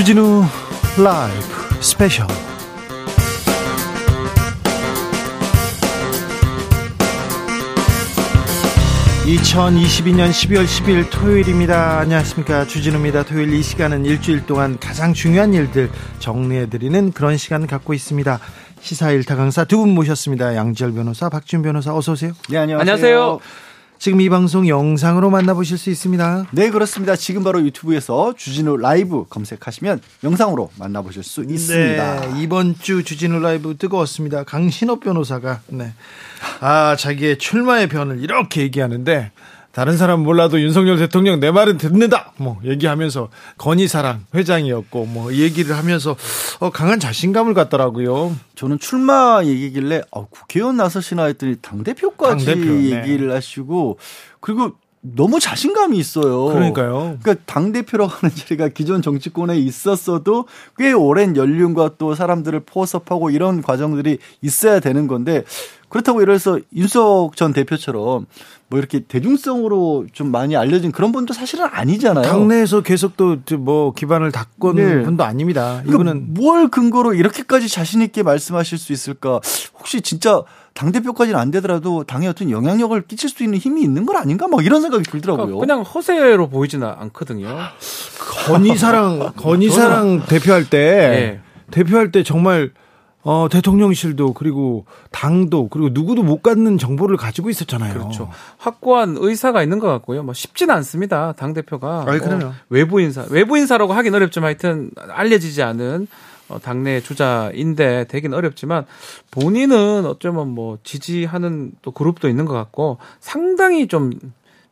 주진우 라이브 스페셜 2022년 12월 10일 토요일입니다. 안녕하십니까. 주진우입니다. 토요일 이 시간은 일주일 동안 가장 중요한 일들 정리해드리는 그런 시간 갖고 있습니다. 시사 일타 강사 두 분 모셨습니다. 양지열 변호사, 박지훈 변호사 어서 오세요. 네, 안녕하세요. 안녕하세요. 지금 이 방송 영상으로 만나보실 수 있습니다. 네, 그렇습니다. 지금 바로 유튜브에서 주진우 라이브 검색하시면 영상으로 만나보실 수 있습니다. 네, 이번 주 주진우 라이브 뜨거웠습니다. 강신업 변호사가 네. 아, 자기의 출마의 변을 이렇게 얘기하는데 다른 사람 몰라도 윤석열 대통령 내 말은 듣는다. 뭐 얘기하면서 건희사랑 회장이었고 뭐 얘기를 하면서 어, 강한 자신감을 갖더라고요. 저는 출마 얘기길래 어, 국회의원 나서시나 했더니 당 대표까지 네. 얘기를 하시고 그리고 너무 자신감이 있어요. 그러니까요. 그러니까 당 대표라고 하는 자리가 기존 정치권에 있었어도 꽤 오랜 연륜과 또 사람들을 포섭하고 이런 과정들이 있어야 되는 건데 그렇다고 들어서 윤석 전 대표처럼 뭐 이렇게 대중성으로 좀 많이 알려진 그런 분도 사실은 아니잖아요. 당내에서 계속 또 뭐 기반을 닦은 네. 분도 아닙니다. 그러니까 이분은 뭘 근거로 이렇게까지 자신 있게 말씀하실 수 있을까? 혹시 진짜 당 대표까지는 안 되더라도 당에 어떤 영향력을 끼칠 수 있는 힘이 있는 건 아닌가? 막 이런 생각이 들더라고요. 그러니까 그냥 허세로 보이지는 않거든요. 건희사랑 건희사랑 대표할 때 예. 대표할 때 정말 어 대통령실도 그리고 당도 그리고 누구도 못 갖는 정보를 가지고 있었잖아요. 그렇죠. 확고한 의사가 있는 것 같고요. 뭐 쉽진 않습니다. 당 대표가 아이, 그럼요. 외부 인사, 외부 인사라고 하긴 어렵지만 하여튼 알려지지 않은 어, 당내 주자인데 되긴 어렵지만 본인은 어쩌면 뭐 지지하는 또 그룹도 있는 것 같고 상당히 좀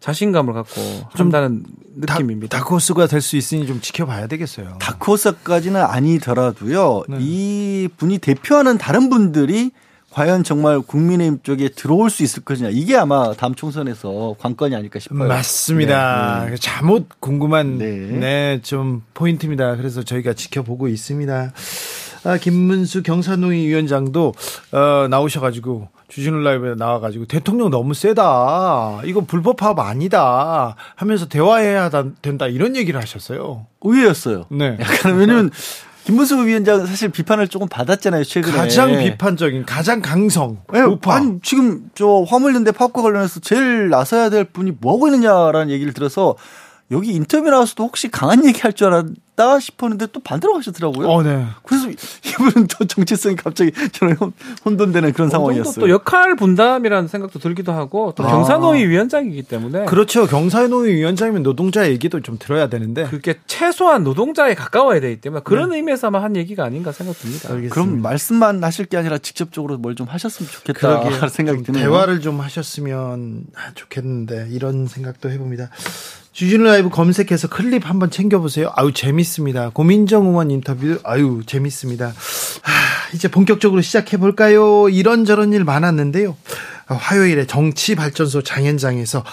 자신감을 갖고 한다는 느낌입니다. 다, 다크호스가 될 수 있으니 좀 지켜봐야 되겠어요. 다크호스까지는 아니더라도요. 네. 이 분이 대표하는 다른 분들이 과연 정말 국민의힘 쪽에 들어올 수 있을 것이냐. 이게 아마 다음 총선에서 관건이 아닐까 싶어요. 맞습니다. 네, 네. 잠옷 궁금한 네. 네. 좀 포인트입니다. 그래서 저희가 지켜보고 있습니다. 아, 김문수 경사노위 위원장도 어, 나오셔가지고 주진우 라이브에 나와가지고 대통령 너무 세다. 이거 불법 파업 아니다. 하면서 대화해야 다- 된다 이런 얘기를 하셨어요. 의외였어요. 네. 약간 왜냐면 김문수 위원장은 사실 비판을 조금 받았잖아요. 최근에. 가장 비판적인, 가장 강성, 네, 우파. 아니 지금 저 화물연대 파업과 관련해서 제일 나서야 될 분이 뭐 하고 있느냐라는 얘기를 들어서 여기 인터뷰 나와서도 혹시 강한 얘기 할 줄 알았다 싶었는데 또 반대로 하시더라고요. 어, 네. 그래서 이분은 또 정체성이 갑자기 저는 혼- 혼돈되는 그런 상황이었어요. 또 역할 분담이라는 생각도 들기도 하고 또 아. 경사노위 위원장이기 때문에 그렇죠. 경사노위 위원장이면 노동자 얘기도 좀 들어야 되는데. 그게 최소한 노동자에 가까워야 되기 때문에 그런 의미에서만 한 얘기가 아닌가 생각됩니다. 그럼 말씀만 하실 게 아니라 직접적으로 뭘 좀 하셨으면 좋겠다 그러게요. 생각이 좀 드네요. 대화를 좀 하셨으면 좋겠는데 이런 생각도 해봅니다. 주진우 라이브 검색해서 클립 한번 챙겨보세요. 아유 재밌습니다. 고민정 의원 인터뷰 아유 재밌습니다. 하, 이제 본격적으로 시작해 볼까요? 이런저런 일 많았는데요. 아, 화요일에 정치발전소 장현장에서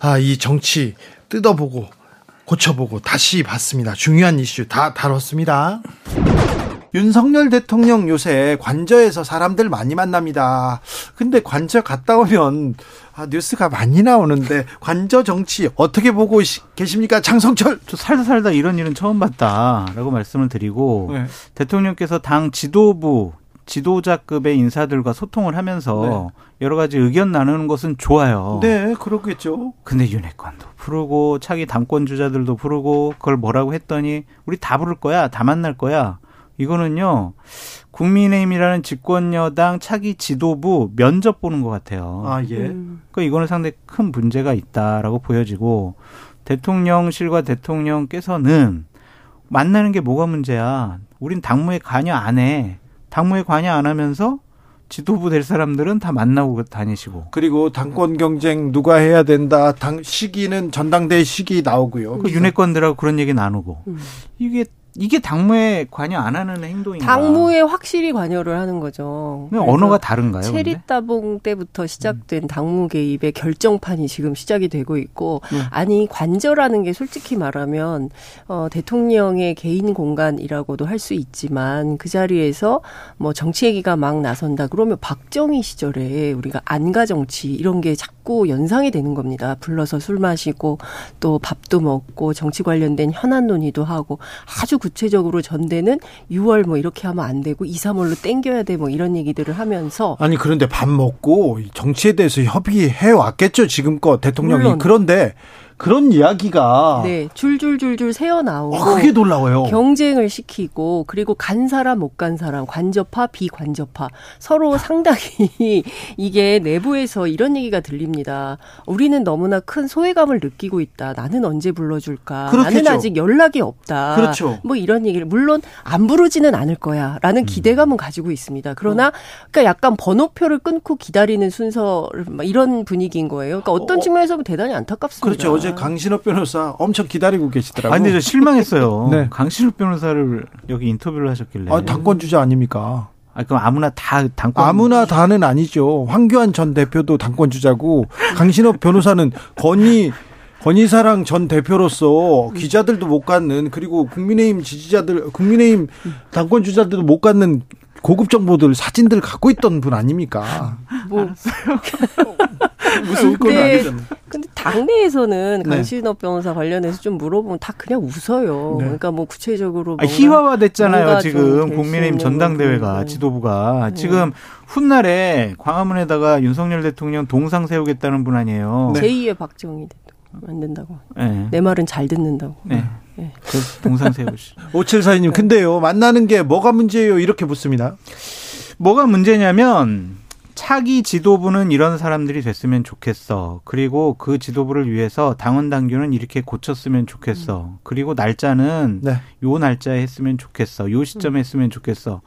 아, 이 정치 뜯어보고 고쳐보고 다시 봤습니다. 중요한 이슈 다 다뤘습니다. 윤석열 대통령 요새 관저에서 사람들 많이 만납니다. 근데 관저 갔다 오면 아, 뉴스가 많이 나오는데 관저 정치 어떻게 보고 시- 계십니까? 장성철. 저 살다 살다 이런 일은 처음 봤다라고 말씀을 드리고 네. 대통령께서 당 지도부 지도자급의 인사들과 소통을 하면서 여러 가지 의견 나누는 것은 좋아요. 네, 그렇겠죠. 근데 윤핵관도 부르고 차기 당권 주자들도 부르고 그걸 뭐라고 했더니 우리 다 부를 거야, 다 만날 거야. 이거는요 국민의힘이라는 집권 여당 차기 지도부 면접 보는 것 같아요. 아, 예. 그러니까 이거는 상당히 큰 문제가 있다라고 보여지고 대통령실과 대통령께서는 만나는 게 뭐가 문제야? 우린 당무에 관여 안 해. 당무에 관여 안 하면서 지도부 될 사람들은 다 만나고 다니시고. 그리고 당권 경쟁 누가 해야 된다. 당 시기는 전당대회 시기 나오고요. 그 윤핵관들하고 그런 얘기 나누고. 이게 이게 당무에 관여 안 하는 행동인가? 당무에 확실히 관여를 하는 거죠. 그래서 언어가 다른가요? 근데? 체리 따봉 때부터 시작된 당무 개입의 결정판이 지금 시작이 되고 있고 네. 아니 관저라는 게 솔직히 말하면 어 대통령의 개인 공간이라고도 할 수 있지만 그 자리에서 뭐 정치 얘기가 막 나선다 그러면 박정희 시절에 우리가 안가 정치 이런 게 자꾸 자꾸 연상이 되는 겁니다. 불러서 술 마시고 또 밥도 먹고 정치 관련된 현안 논의도 하고 아주 구체적으로 전대는 6월 뭐 이렇게 하면 안 되고 2, 3월로 땡겨야 돼 뭐 이런 얘기들을 하면서 아니 그런데 밥 먹고 정치에 대해서 협의해 왔겠죠 지금껏 대통령이 물론. 그런데 그런 이야기가 네, 줄줄줄줄 새어 나오고 어, 그게 놀라워요. 경쟁을 시키고 그리고 간 사람 못 간 사람 관저파 비관저파 서로 상당히 이게 내부에서 이런 얘기가 들립니다. 우리는 너무나 큰 소외감을 느끼고 있다. 나는 언제 불러줄까? 나는 그렇겠죠. 아직 연락이 없다. 그렇죠. 뭐 이런 얘기를 물론 안 부르지는 않을 거야라는 기대감은 가지고 있습니다. 그러나 그러니까 약간 번호표를 끊고 기다리는 순서를 막 이런 분위기인 거예요. 그러니까 어떤 측면에서 보면 대단히 안타깝습니다. 그렇죠. 어제 강신업 변호사 엄청 기다리고 계시더라고요. 아 근데 저 실망했어요. 네. 강신욱 변호사를 여기 인터뷰를 하셨길래. 아, 당권 주자 아닙니까? 아, 그럼 아무나 다 당권 아무나 다는 아니죠. 황교안 전 대표도 당권 주자고 강신업 변호사는 건희 건희사랑 전 대표로서 기자들도 못 갖는 그리고 국민의힘 지지자들 국민의힘 당권 주자들도 못 갖는 고급 정보들 사진들 갖고 있던 분 아닙니까? 뭐 무슨 건 네. 아니잖아요. 근데 당내에서는 네. 강신업 변호사 관련해서 좀 물어보면 다 그냥 웃어요. 네. 그러니까 뭐 구체적으로 아, 희화화됐잖아요. 지금 국민의힘 있는 전당대회가 건 지도부가 네. 지금 훗날에 광화문에다가 윤석열 대통령 동상 세우겠다는 분 아니에요. 네. 제2의 박정희 대통령 안 된다고. 네. 내 말은 잘 듣는다고. 네. 네. 그 동상 세우시. 5742님, 근데요, 만나는 게 뭐가 문제예요? 이렇게 묻습니다. 뭐가 문제냐면 차기 지도부는 이런 사람들이 됐으면 좋겠어. 그리고 그 지도부를 위해서 당원 당규는 이렇게 고쳤으면 좋겠어. 그리고 날짜는 네. 요 날짜에 했으면 좋겠어. 요 시점에 했으면 좋겠어.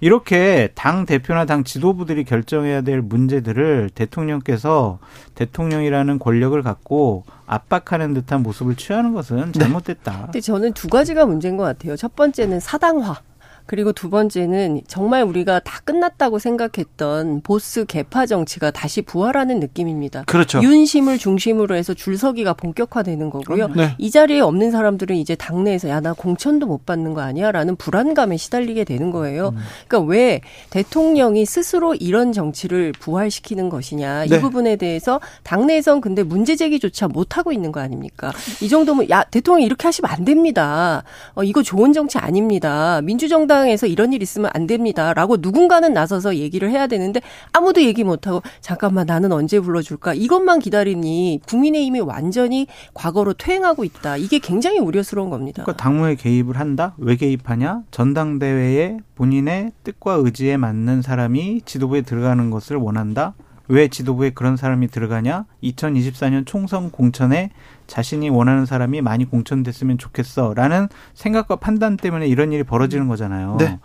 이렇게 당 대표나 당 지도부들이 결정해야 될 문제들을 대통령께서 대통령이라는 권력을 갖고 압박하는 듯한 모습을 취하는 것은 잘못됐다. 근데 저는 두 가지가 문제인 것 같아요. 첫 번째는 사당화. 그리고 두 번째는 정말 우리가 다 끝났다고 생각했던 보스 개파 정치가 다시 부활하는 느낌입니다. 그렇죠. 윤심을 중심으로 해서 줄서기가 본격화되는 거고요. 네. 이 자리에 없는 사람들은 이제 당내에서 야 나 공천도 못 받는 거 아니야라는 불안감에 시달리게 되는 거예요. 그러니까 왜 대통령이 스스로 이런 정치를 부활시키는 것이냐 네. 이 부분에 대해서 당내에선 근데 문제 제기조차 못 하고 있는 거 아닙니까? 이 정도면 야 대통령이 이렇게 하시면 안 됩니다. 어, 이거 좋은 정치 아닙니다. 민주정 당에서 이런 일 있으면 안 됩니다.라고 누군가는 나서서 얘기를 해야 되는데 아무도 얘기 못 하고 잠깐만 나는 언제 불러줄까 이것만 기다리니 국민의힘이 완전히 과거로 퇴행하고 있다. 이게 굉장히 우려스러운 겁니다. 그러니까 당무에 개입을 한다? 왜 개입하냐? 전당대회에 본인의 뜻과 의지에 맞는 사람이 지도부에 들어가는 것을 원한다? 왜 지도부에 그런 사람이 들어가냐? 2024년 총선 공천에 자신이 원하는 사람이 많이 공천됐으면 좋겠어. 라는 생각과 판단 때문에 이런 일이 벌어지는 거잖아요. 네.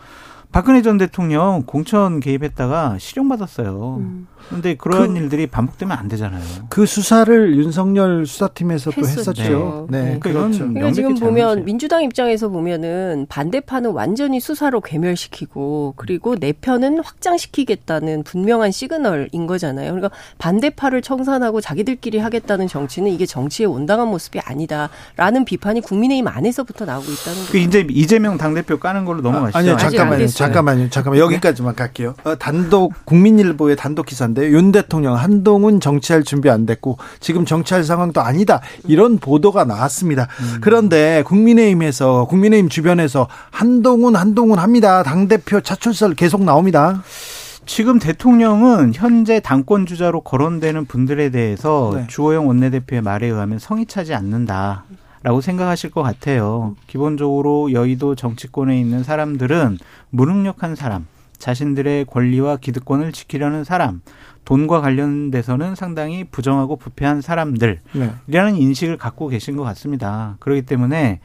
박근혜 전 대통령 공천 개입했다가 실형받았어요. 음. 근데 그런 그- 일들이 반복되면 안 되잖아요. 그 수사를 윤석열 수사팀에서도 했었죠. 했었죠. 네, 네. 그러니까 그렇죠. 그러니까 지금 보면. 민주당 입장에서 보면은 반대파는 완전히 수사로 괴멸시키고 그리고 내 편은 확장시키겠다는 분명한 시그널인 거잖아요. 그러니까 반대파를 청산하고 자기들끼리 하겠다는 정치는 이게 정치의 온당한 모습이 아니다라는 비판이 국민의힘 안에서부터 나오고 있다는 그 거죠. 이제 이재명 당대표 까는 걸로 넘어가시죠. 아 니요, 아직 안 잠깐만요. 잠깐만요. 잠깐만. 여기까지만 갈게요. 어, 단독, 국민일보의 단독 기사인데, 윤 대통령 한동훈 정치할 준비 안 됐고, 지금 정치할 상황도 아니다. 이런 보도가 나왔습니다. 그런데 국민의힘에서, 국민의힘 주변에서 한동훈, 한동훈 합니다. 당 대표 차출설 계속 나옵니다. 지금 대통령은 현재 당권 주자로 거론되는 분들에 대해서 네. 주호영 원내대표의 말에 의하면 성이 차지 않는다. 라고 생각하실 것 같아요. 기본적으로 여의도 정치권에 있는 사람들은 무능력한 사람, 자신들의 권리와 기득권을 지키려는 사람, 돈과 관련돼서는 상당히 부정하고 부패한 사람들, 네. 이라는 인식을 갖고 계신 것 같습니다. 그렇기 때문에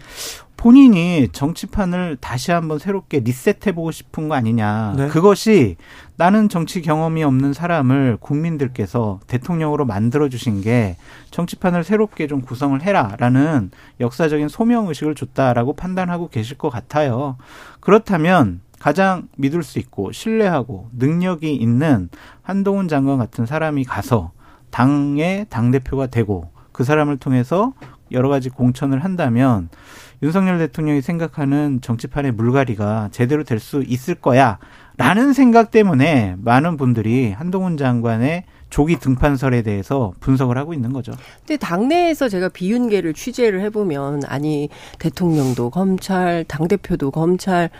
본인이 정치판을 다시 한번 새롭게 리셋해보고 싶은 거 아니냐. 네. 그것이 나는 정치 경험이 없는 사람을 국민들께서 대통령으로 만들어주신 게 정치판을 새롭게 좀 구성을 해라라는 역사적인 소명의식을 줬다라고 판단하고 계실 것 같아요. 그렇다면 가장 믿을 수 있고 신뢰하고 능력이 있는 한동훈 장관 같은 사람이 가서 당의 당대표가 되고 그 사람을 통해서 여러 가지 공천을 한다면 윤석열 대통령이 생각하는 정치판의 물갈이가 제대로 될 수 있을 거야. 라는 생각 때문에 많은 분들이 한동훈 장관의 조기 등판설에 대해서 분석을 하고 있는 거죠. 근데 당내에서 제가 비윤계를 취재를 해보면 아니 대통령도 검찰, 당 대표도 검찰.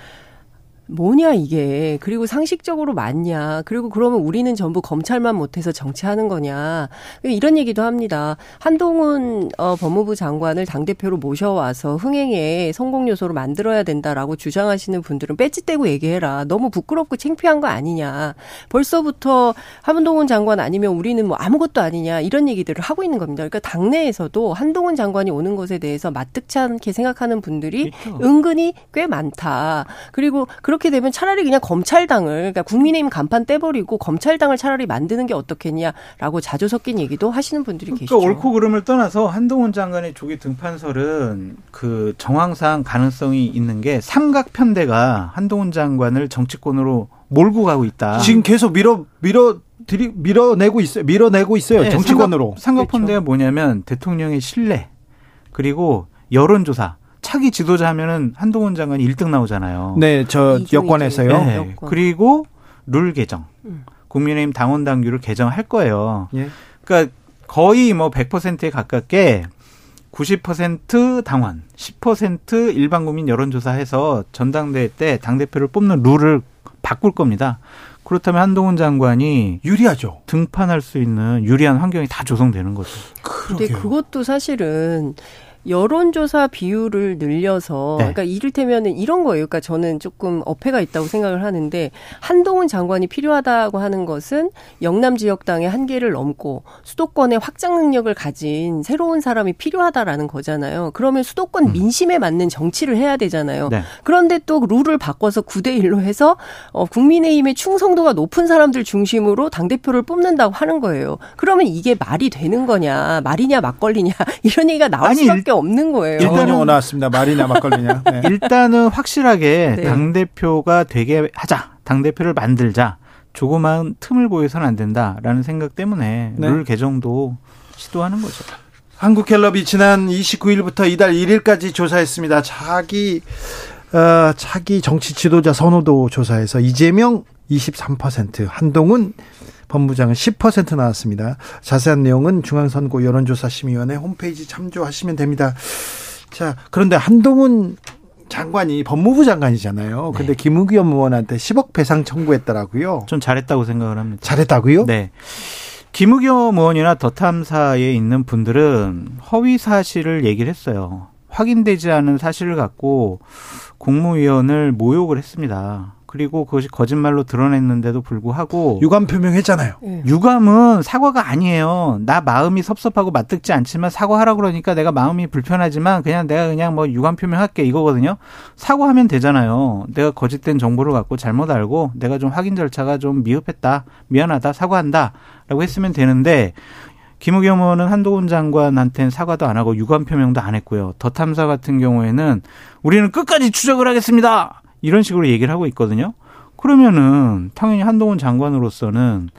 뭐냐 이게. 그리고 상식적으로 맞냐. 그리고 그러면 우리는 전부 검찰만 못해서 정치하는 거냐. 이런 얘기도 합니다. 한동훈 어, 법무부 장관을 당 대표로 모셔와서 흥행의 성공 요소로 만들어야 된다라고 주장하시는 분들은 배지떼고 얘기해라. 너무 부끄럽고 창피한 거 아니냐. 벌써부터 한동훈 장관 아니면 우리는 뭐 아무것도 아니냐. 이런 얘기들을 하고 있는 겁니다. 그러니까 당내에서도 한동훈 장관이 오는 것에 대해서 마뜩치 않게 생각하는 분들이 그렇죠. 은근히 꽤 많다. 그리고 그렇게 그렇게 되면 차라리 그냥 검찰당을 그러니까 국민의힘 간판 떼버리고 검찰당을 차라리 만드는 게 어떻겠냐라고 자주 섞인 얘기도 하시는 분들이 그러니까 계시죠. 옳고 그름을 떠나서 한동훈 장관의 조기 등판설은 그 정황상 가능성이 있는 게 삼각 편대가 한동훈 장관을 정치권으로 몰고 가고 있다. 지금 계속 밀어 밀어 들이 밀어내고 있어요. 밀어내고 있어요. 네, 정치권으로. 삼각, 삼각 편대가 뭐냐면 대통령의 신뢰 그리고 여론조사 차기 지도자 하면은 한동훈 장관이 1등 나오잖아요. 네, 저 이중, 여권에서요. 네. 여권. 그리고 룰 개정. 음. 국민의힘 당원 당규를 개정할 거예요. 예. 그러니까 거의 뭐 100%에 가깝게 90% 당원, 10% 일반 국민 여론조사해서 전당대회 때 당대표를 뽑는 룰을 바꿀 겁니다. 그렇다면 한동훈 장관이 유리하죠. 등판할 수 있는 유리한 환경이 다 조성되는 거죠. 근데 그러게요. 그것도 사실은 여론조사 비율을 늘려서 네. 그러니까 이를테면은 이런 거예요. 그러니까 저는 조금 어폐가 있다고 생각을 하는데 한동훈 장관이 필요하다고 하는 것은 영남 지역당의 한계를 넘고 수도권의 확장 능력을 가진 새로운 사람이 필요하다라는 거잖아요. 그러면 수도권 민심에 맞는 정치를 해야 되잖아요. 네. 그런데 또 룰을 바꿔서 9대 1로 해서 어 국민의힘의 충성도가 높은 사람들 중심으로 당 대표를 뽑는다고 하는 거예요. 그러면 이게 말이 되는 거냐, 말이냐 막걸리냐 이런 얘기가 나올 아니, 수밖에 없는 거예요. 일단 영어 나왔습니다. 말이나 막걸리냐. 네. 일단은 확실하게 네. 당 대표가 되게 하자. 당 대표를 만들자. 조그마한 틈을 보여서는 안 된다라는 생각 때문에 네. 룰 개정도 시도하는 거죠. 한국갤럽이 지난 29일부터 이달 1일까지 조사했습니다. 차기 어, 차기 정치 지도자 선호도 조사에서 이재명 23%, 한동훈 법무장은 10% 나왔습니다. 자세한 내용은 중앙선거 여론조사심의위원회 홈페이지 참조하시면 됩니다. 자, 그런데 한동훈 장관이 법무부 장관이잖아요. 근데 김우겸 의원한테 10억 배상 청구했더라고요. 좀 잘했다고 생각을 합니다. 잘했다고요? 네. 김우겸 의원이나 더 탐사에 있는 분들은 허위 사실을 얘기를 했어요. 확인되지 않은 사실을 갖고 국무위원을 모욕을 했습니다. 그리고 그것이 거짓말로 드러냈는데도 불구하고 유감 표명했잖아요. 예. 유감은 사과가 아니에요. 나 마음이 섭섭하고 맞듣지 않지만 사과하라 그러니까 내가 마음이 불편하지만 그냥 내가 그냥 뭐 유감 표명할게 이거거든요. 사과하면 되잖아요. 내가 거짓된 정보를 갖고 잘못 알고 내가 좀 확인 절차가 좀 미흡했다. 미안하다. 사과한다라고 했으면 되는데 김우겸 의원은 한동훈 장관한테는 사과도 안 하고 유감 표명도 안 했고요. 더 탐사 같은 경우에는 우리는 끝까지 추적을 하겠습니다. 이런 식으로 얘기를 하고 있거든요. 그러면은 당연히 한동훈 장관으로서는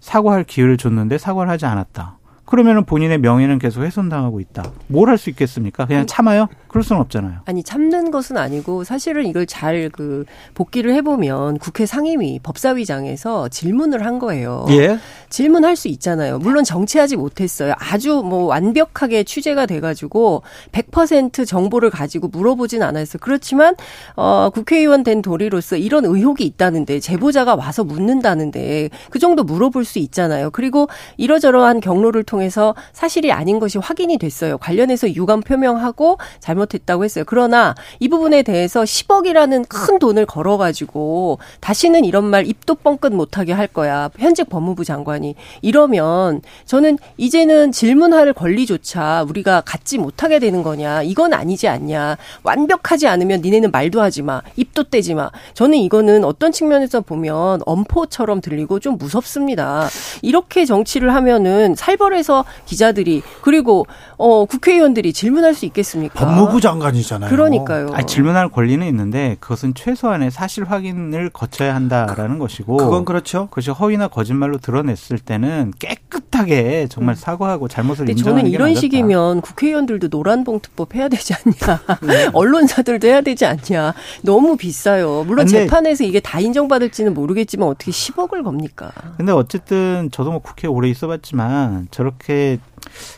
사과할 기회를 줬는데 사과를 하지 않았다. 그러면은 본인의 명예는 계속 훼손당하고 있다. 뭘 할 수 있겠습니까? 그냥 참아요? 그럴 수는 없잖아요. 아니 참는 것은 아니고 사실은 이걸 잘 그 복기를 해보면 국회 상임위 법사위장에서 질문을 한 거예요. 예. 질문할 수 있잖아요. 물론 정치하지 못했어요. 아주 뭐 완벽하게 취재가 돼가지고 100% 정보를 가지고 물어보진 않았어요. 그렇지만 어, 국회의원 된 도리로서 이런 의혹이 있다는데 제보자가 와서 묻는다는데 그 정도 물어볼 수 있잖아요. 그리고 이러저러한 경로를 통해서 사실이 아닌 것이 확인이 됐어요. 관련해서 유감 표명하고 잘못 했다고 했어요. 그러나 이 부분에 대해서 10억이라는 큰 돈을 걸어가지고 다시는 이런 말 입도 뻥끗 못하게 할 거야. 현직 법무부 장관이 이러면 저는 이제는 질문할 권리조차 우리가 갖지 못하게 되는 거냐. 이건 아니지 않냐. 완벽하지 않으면 니네는 말도 하지 마. 입도 떼지 마. 저는 이거는 어떤 측면에서 보면 엄포처럼 들리고 좀 무섭습니다. 이렇게 정치를 하면은 살벌해서 기자들이 그리고 어 국회의원들이 질문할 수 있겠습니까? 법무부 장관이잖아요. 그러니까요. 아니, 질문할 권리는 있는데 그것은 최소한의 사실 확인을 거쳐야 한다라는 것이고 그건 그렇죠. 그것이 허위나 거짓말로 드러냈을 때는 깨끗하게 정말 사과하고 잘못을 근데 인정하는 저는 게 이런 맞았다. 식이면 국회의원들도 노란봉투법 해야 되지 않냐. 언론사들도 해야 되지 않냐. 너무 비싸요. 물론 근데- 재판에서 이게 다 인정받을지는 모르겠지만 어떻게 10억을 겁니까? 근데 어쨌든 저도 뭐 국회에 오래 있어봤지만 저렇게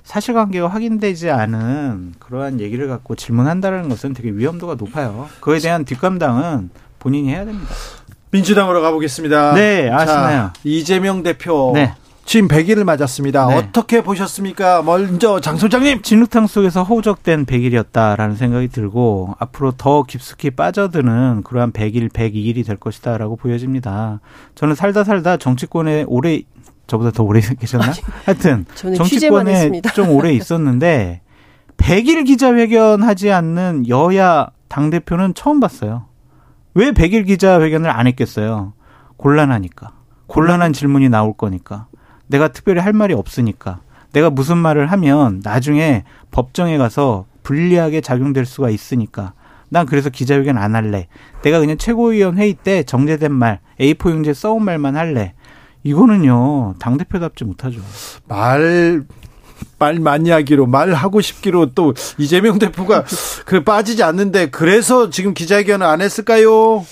사실관계가 확인되지 않은 그러한 얘기를 갖고 질문한다는 것은 되게 위험도가 높아요. 그거에 대한 뒷감당은 본인이 해야 됩니다. 민주당으로 가보겠습니다. 네, 자, 아시나요? 이재명 대표 네. 지금 100일을 맞았습니다. 네. 어떻게 보셨습니까? 먼저 장 소장님. 진흙탕 속에서 허우적된 100일이었다라는 생각이 들고 앞으로 더 깊숙이 빠져드는 그러한 100일, 102일이 될 것이다라고 보여집니다. 저는 살다 살다 정치권에 오래 저보다 더 오래 계셨나? 하여튼 정치권에. 좀 오래 있었는데 100일 기자회견 하지 않는 여야 당 대표는 처음 봤어요. 왜 100일 기자회견을 안 했겠어요? 곤란하니까. 곤란한 질문이 나올 거니까. 내가 특별히 할 말이 없으니까. 내가 무슨 말을 하면 나중에 법정에 가서 불리하게 작용될 수가 있으니까. 난 그래서 기자회견 안 할래. 내가 그냥 최고위원 회의 때 정제된 말, A4 용지에 써온 말만 할래. 이거는요, 당 대표답지 못하죠. 말, 말 많이 하기로, 말하고 싶기로 또 이재명 대표가 그 빠지지 않는데 그래서 지금 기자회견을 안 했을까요?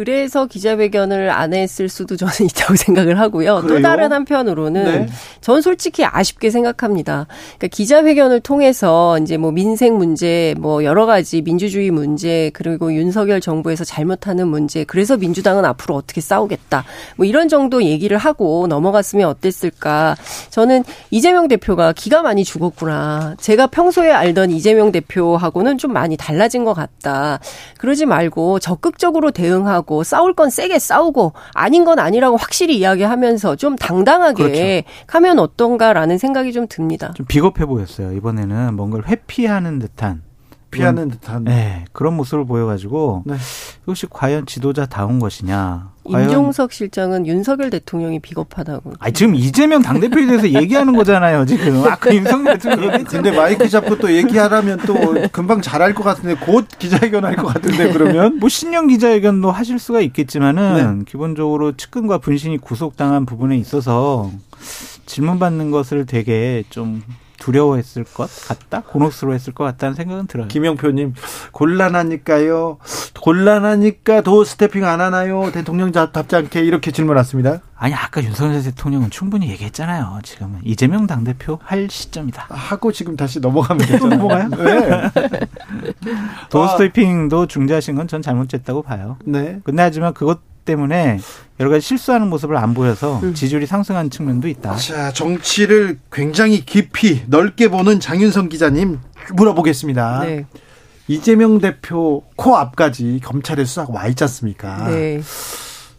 그래서 기자회견을 안 했을 수도 저는 있다고 생각을 하고요. 그래요? 또 다른 한편으로는 네. 전 솔직히 아쉽게 생각합니다. 그러니까 기자회견을 통해서 이제 뭐 민생 문제, 뭐 여러 가지 민주주의 문제, 그리고 윤석열 정부에서 잘못하는 문제, 그래서 민주당은 앞으로 어떻게 싸우겠다. 뭐 이런 정도 얘기를 하고 넘어갔으면 어땠을까. 저는 이재명 대표가 기가 많이 죽었구나. 제가 평소에 알던 이재명 대표하고는 좀 많이 달라진 것 같다. 그러지 말고 적극적으로 대응하고 싸울 건 세게 싸우고 아닌 건 아니라고 확실히 이야기하면서 좀 당당하게 하면 어떤가라는 생각이 좀 듭니다. 좀 비겁해 보였어요. 이번에는 뭔가를 회피하는 듯한. 피하는 듯한. 네, 그런 모습을 보여가지고 네. 이것이 과연 지도자 다운 것이냐. 과연 임종석 실장은 윤석열 대통령이 비겁하다고. 아니 지금 이재명 당 대표에 대해서 얘기하는 거잖아요, 지금. 아까 윤석열 대통령. 근데 마이크 잡고 또 얘기하라면 또 금방 잘할 것 같은데 곧 기자회견 할 것 같은데 그러면 뭐 신년 기자회견도 하실 수가 있겠지만은 기본적으로 측근과 분신이 구속당한 부분에 있어서 질문 받는 것을 되게 좀 두려워했을 것 같다, 곤혹스러워했을 것 같다는 생각은 들어요. 김영표님 곤란하니까요. 곤란하니까 도 스태핑 안 하나요? 대통령 답지 않게 이렇게 질문 왔습니다. 아니 아까 윤석열 대통령은 충분히 얘기했잖아요. 지금은 이재명 당 대표 할 시점이다. 하고 지금 다시 넘어가면 되잖아요. 넘어가요? 네. 도스토이핑도 중재하신 건 전 잘못됐다고 봐요. 네. 근데 하지만 그것 때문에 여러 가지 실수하는 모습을 안 보여서 음. 지지율이 상승한 측면도 있다. 자, 정치를 굉장히 깊이 넓게 보는 장윤성 기자님 물어보겠습니다. 네. 이재명 대표 코 앞까지 검찰의 수사가 와 있지 않습니까? 네.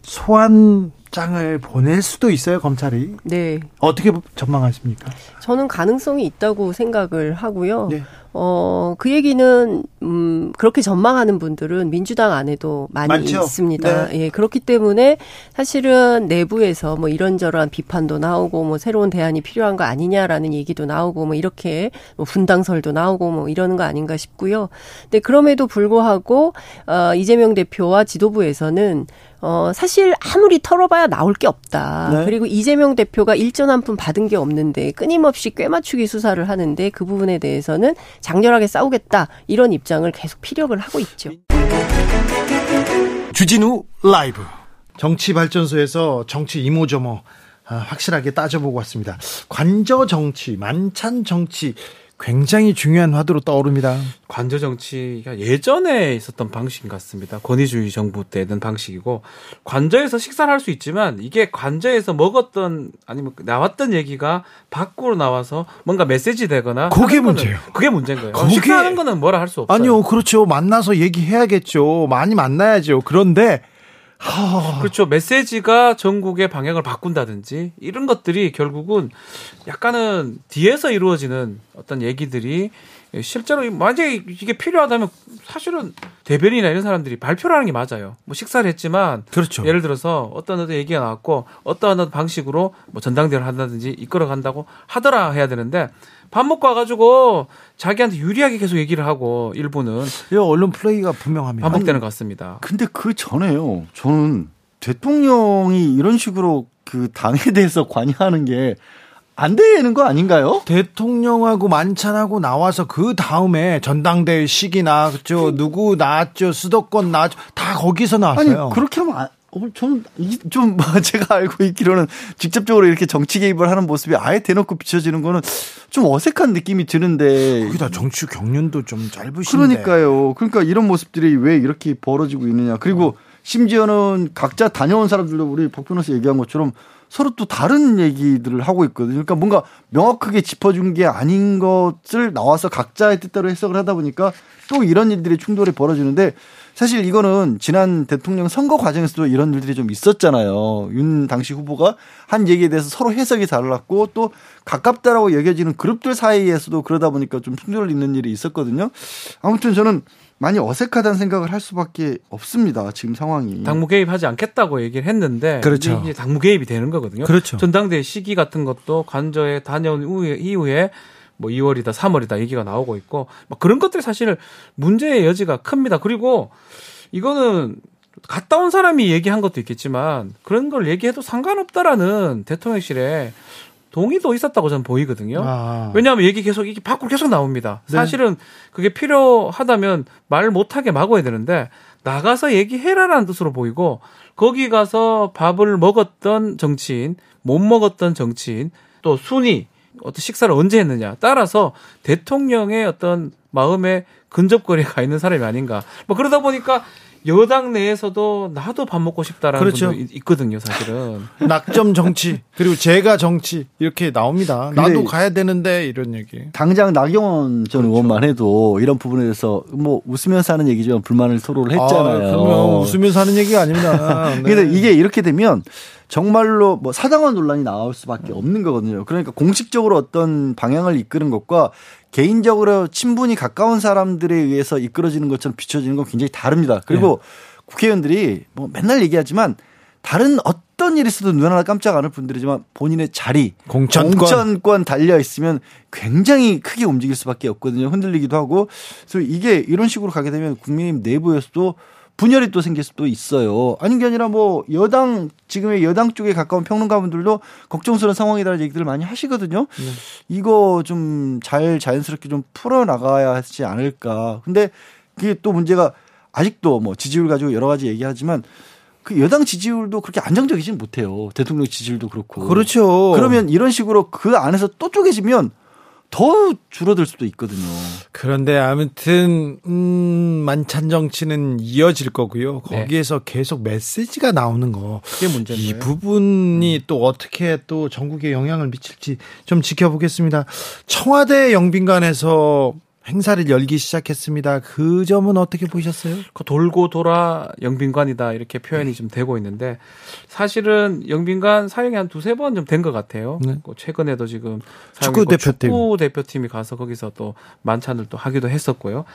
소환장을 보낼 수도 있어요, 검찰이. 네. 어떻게 전망하십니까? 저는 가능성이 있다고 생각을 하고요. 네. 어, 그 얘기는, 음, 그렇게 전망하는 분들은 민주당 안에도 많이 많죠? 있습니다. 네. 예, 그렇기 때문에 사실은 내부에서 뭐 이런저런 비판도 나오고 뭐 새로운 대안이 필요한 거 아니냐라는 얘기도 나오고 뭐 이렇게 뭐 분당설도 나오고 뭐 이러는 거 아닌가 싶고요. 근데 그럼에도 불구하고, 어, 이재명 대표와 지도부에서는 어, 사실 아무리 털어봐야 나올 게 없다. 네. 그리고 이재명 대표가 일전 한 푼 받은 게 없는데 끊임없이 꿰맞추기 수사를 하는데 그 부분에 대해서는 장렬하게 싸우겠다. 이런 입장을 계속 피력을 하고 있죠. 주진우 라이브. 정치 발전소에서 정치 이모저모 아, 확실하게 따져보고 왔습니다. 관저 정치, 만찬 정치 굉장히 중요한 화두로 떠오릅니다. 관저 정치가 예전에 있었던 방식 같습니다. 권위주의 정부 때는 방식이고 관저에서 식사를 할 수 있지만 이게 관저에서 먹었던 아니면 나왔던 얘기가 밖으로 나와서 뭔가 메시지 되거나 그게 문제예요. 그게 문제인 거예요. 그게- 식사하는 거는 뭐라 할 수 없어요. 아니요, 그렇죠. 만나서 얘기해야겠죠. 많이 만나야죠. 그런데 하, 그렇죠. 메시지가 전국의 방향을 바꾼다든지 이런 것들이 결국은 약간은 뒤에서 이루어지는 어떤 얘기들이 실제로 만약에 이게 필요하다면 사실은 대변이나 이런 사람들이 발표를 하는 게 맞아요. 뭐 식사를 했지만 그렇죠. 예를 들어서 어떤 어떤 얘기가 나왔고 어떠한 어떤 방식으로 뭐 전당대회를 한다든지 이끌어 간다고 하더라 해야 되는데 밥 먹고 와가지고 자기한테 유리하게 계속 얘기를 하고 일부는 이 언론 플레이가 분명합니다. 반복되는 것 같습니다. 근데 그 전에요. 저는 대통령이 이런 식으로 그 당에 대해서 관여하는 게 안 되는 거 아닌가요? 대통령하고 만찬하고 나와서 그 다음에 전당대회 시기 나왔죠. 누구 나왔죠. 수도권 나왔죠. 다 거기서 나왔어요. 아니 그렇게 하면 안, 어, 저는 이- 좀 제가 알고 있기로는 직접적으로 이렇게 정치 개입을 하는 모습이 아예 대놓고 비춰지는 거는 좀 어색한 느낌이 드는데 거기다 정치 경륜도 좀 짧으신데. 그러니까요. 그러니까 이런 모습들이 왜 이렇게 벌어지고 있느냐. 그리고 심지어는 각자 다녀온 사람들도 우리 박 변호사 얘기한 것처럼 서로 또 다른 얘기들을 하고 있거든요. 그러니까 뭔가 명확하게 짚어준 게 아닌 것을 나와서 각자의 뜻대로 해석을 하다 보니까 또 이런 일들이 충돌이 벌어지는데 사실 이거는 지난 대통령 선거 과정에서도 이런 일들이 좀 있었잖아요. 윤 당시 후보가 한 얘기에 대해서 서로 해석이 달랐고 또 가깝다라고 여겨지는 그룹들 사이에서도 그러다 보니까 좀 충돌을 있는 일이 있었거든요. 아무튼 저는 많이 어색하다는 생각을 할 수밖에 없습니다. 지금 상황이. 당무 개입하지 않겠다고 얘기를 했는데 그렇죠. 이제 당무 개입이 되는 거거든요. 그렇죠. 전당대회 시기 같은 것도 관저에 다녀온 이후에 뭐 2월이다, 3월이다 얘기가 나오고 있고 막 그런 것들이 사실 문제의 여지가 큽니다. 그리고 이거는 갔다 온 사람이 얘기한 것도 있겠지만 그런 걸 얘기해도 상관없다라는 대통령실에 동의도 있었다고 저는 보이거든요. 아. 왜냐하면 얘기 계속 이게 밖으로 계속 나옵니다. 네. 사실은 그게 필요하다면 말 못하게 막아야 되는데 나가서 얘기해라라는 뜻으로 보이고 거기 가서 밥을 먹었던 정치인, 못 먹었던 정치인, 또 순위, 어떤 식사를 언제 했느냐 따라서 대통령의 어떤 마음에 근접거리에 가 있는 사람이 아닌가. 뭐 그러다 보니까 여당 내에서도 나도 밥 먹고 싶다라는 그렇죠. 분도 있- 있거든요, 사실은. 낙점 정치 그리고 제가 정치 이렇게 나옵니다. 나도 가야 되는데 이런 얘기. 당장 나경원 전 의원만 해도 이런 부분에 대해서 뭐 웃으면서 하는 얘기지만 불만을 토로를 했잖아요. 아, 그러면 웃으면서 하는 얘기가 아닙니다. 네. 근데 이게 이렇게 되면 정말로 뭐 사당원 논란이 나올 수밖에 없는 거거든요. 그러니까 공식적으로 어떤 방향을 이끄는 것과 개인적으로 친분이 가까운 사람들에 의해서 이끌어지는 것처럼 비춰지는 건 굉장히 다릅니다. 그리고 국회의원들이 뭐 맨날 얘기하지만 다른 어떤 일이 있어도 눈 하나 깜짝 안할 분들이지만 본인의 자리, 공천권. 공천권 달려 있으면 굉장히 크게 움직일 수밖에 없거든요. 흔들리기도 하고. 그래서 이게 이런 식으로 가게 되면 국민의힘 내부에서도 분열이 또 생길 수도 있어요. 아닌 게 아니라 뭐 여당 지금의 여당 쪽에 가까운 평론가분들도 걱정스러운 상황이라는 얘기들을 많이 하시거든요. 이거 좀 잘 자연스럽게 좀 풀어 나가야 하지 않을까. 근데 그게 또 문제가 아직도 뭐 지지율 가지고 여러 가지 얘기하지만 그 여당 지지율도 그렇게 안정적이진 못해요. 대통령 지지율도 그렇고. 그렇죠. 그러면 이런 식으로 그 안에서 또 쪼개지면 더 줄어들 수도 있거든요. 그런데 아무튼 음, 만찬 정치는 이어질 거고요. 네. 거기에서 계속 메시지가 나오는 거. 그게 문제인데. 이 부분이 또 어떻게 또 전국에 영향을 미칠지 좀 지켜보겠습니다. 청와대 영빈관에서 행사를 열기 시작했습니다. 그 점은 어떻게 보셨어요? 그 돌고 돌아 영빈관이다 이렇게 표현이 좀 되고 있는데 사실은 영빈관 사용이 한 두세 번 좀 된 것 같아요. 네. 그 최근에도 지금 축구 대표팀. 축구 대표팀이 가서 거기서 또 만찬을 또 하기도 했었고요.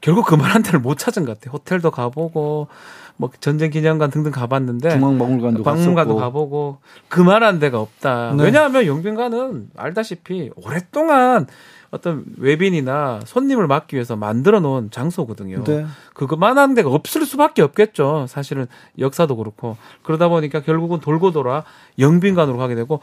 결국 그만한 데를 못 찾은 것 같아요. 호텔도 가보고 뭐 전쟁 기념관 등등 가봤는데 중앙박물관도 박물관도. 가보고 그만한 데가 없다. 네. 왜냐하면 영빈관은 알다시피 오랫동안 어떤 외빈이나 손님을 막기 위해서 만들어 놓은 장소거든요. 네. 그거만한 데가 없을 수밖에 없겠죠. 사실은 역사도 그렇고 그러다 보니까 결국은 돌고 돌아 영빈관으로 가게 되고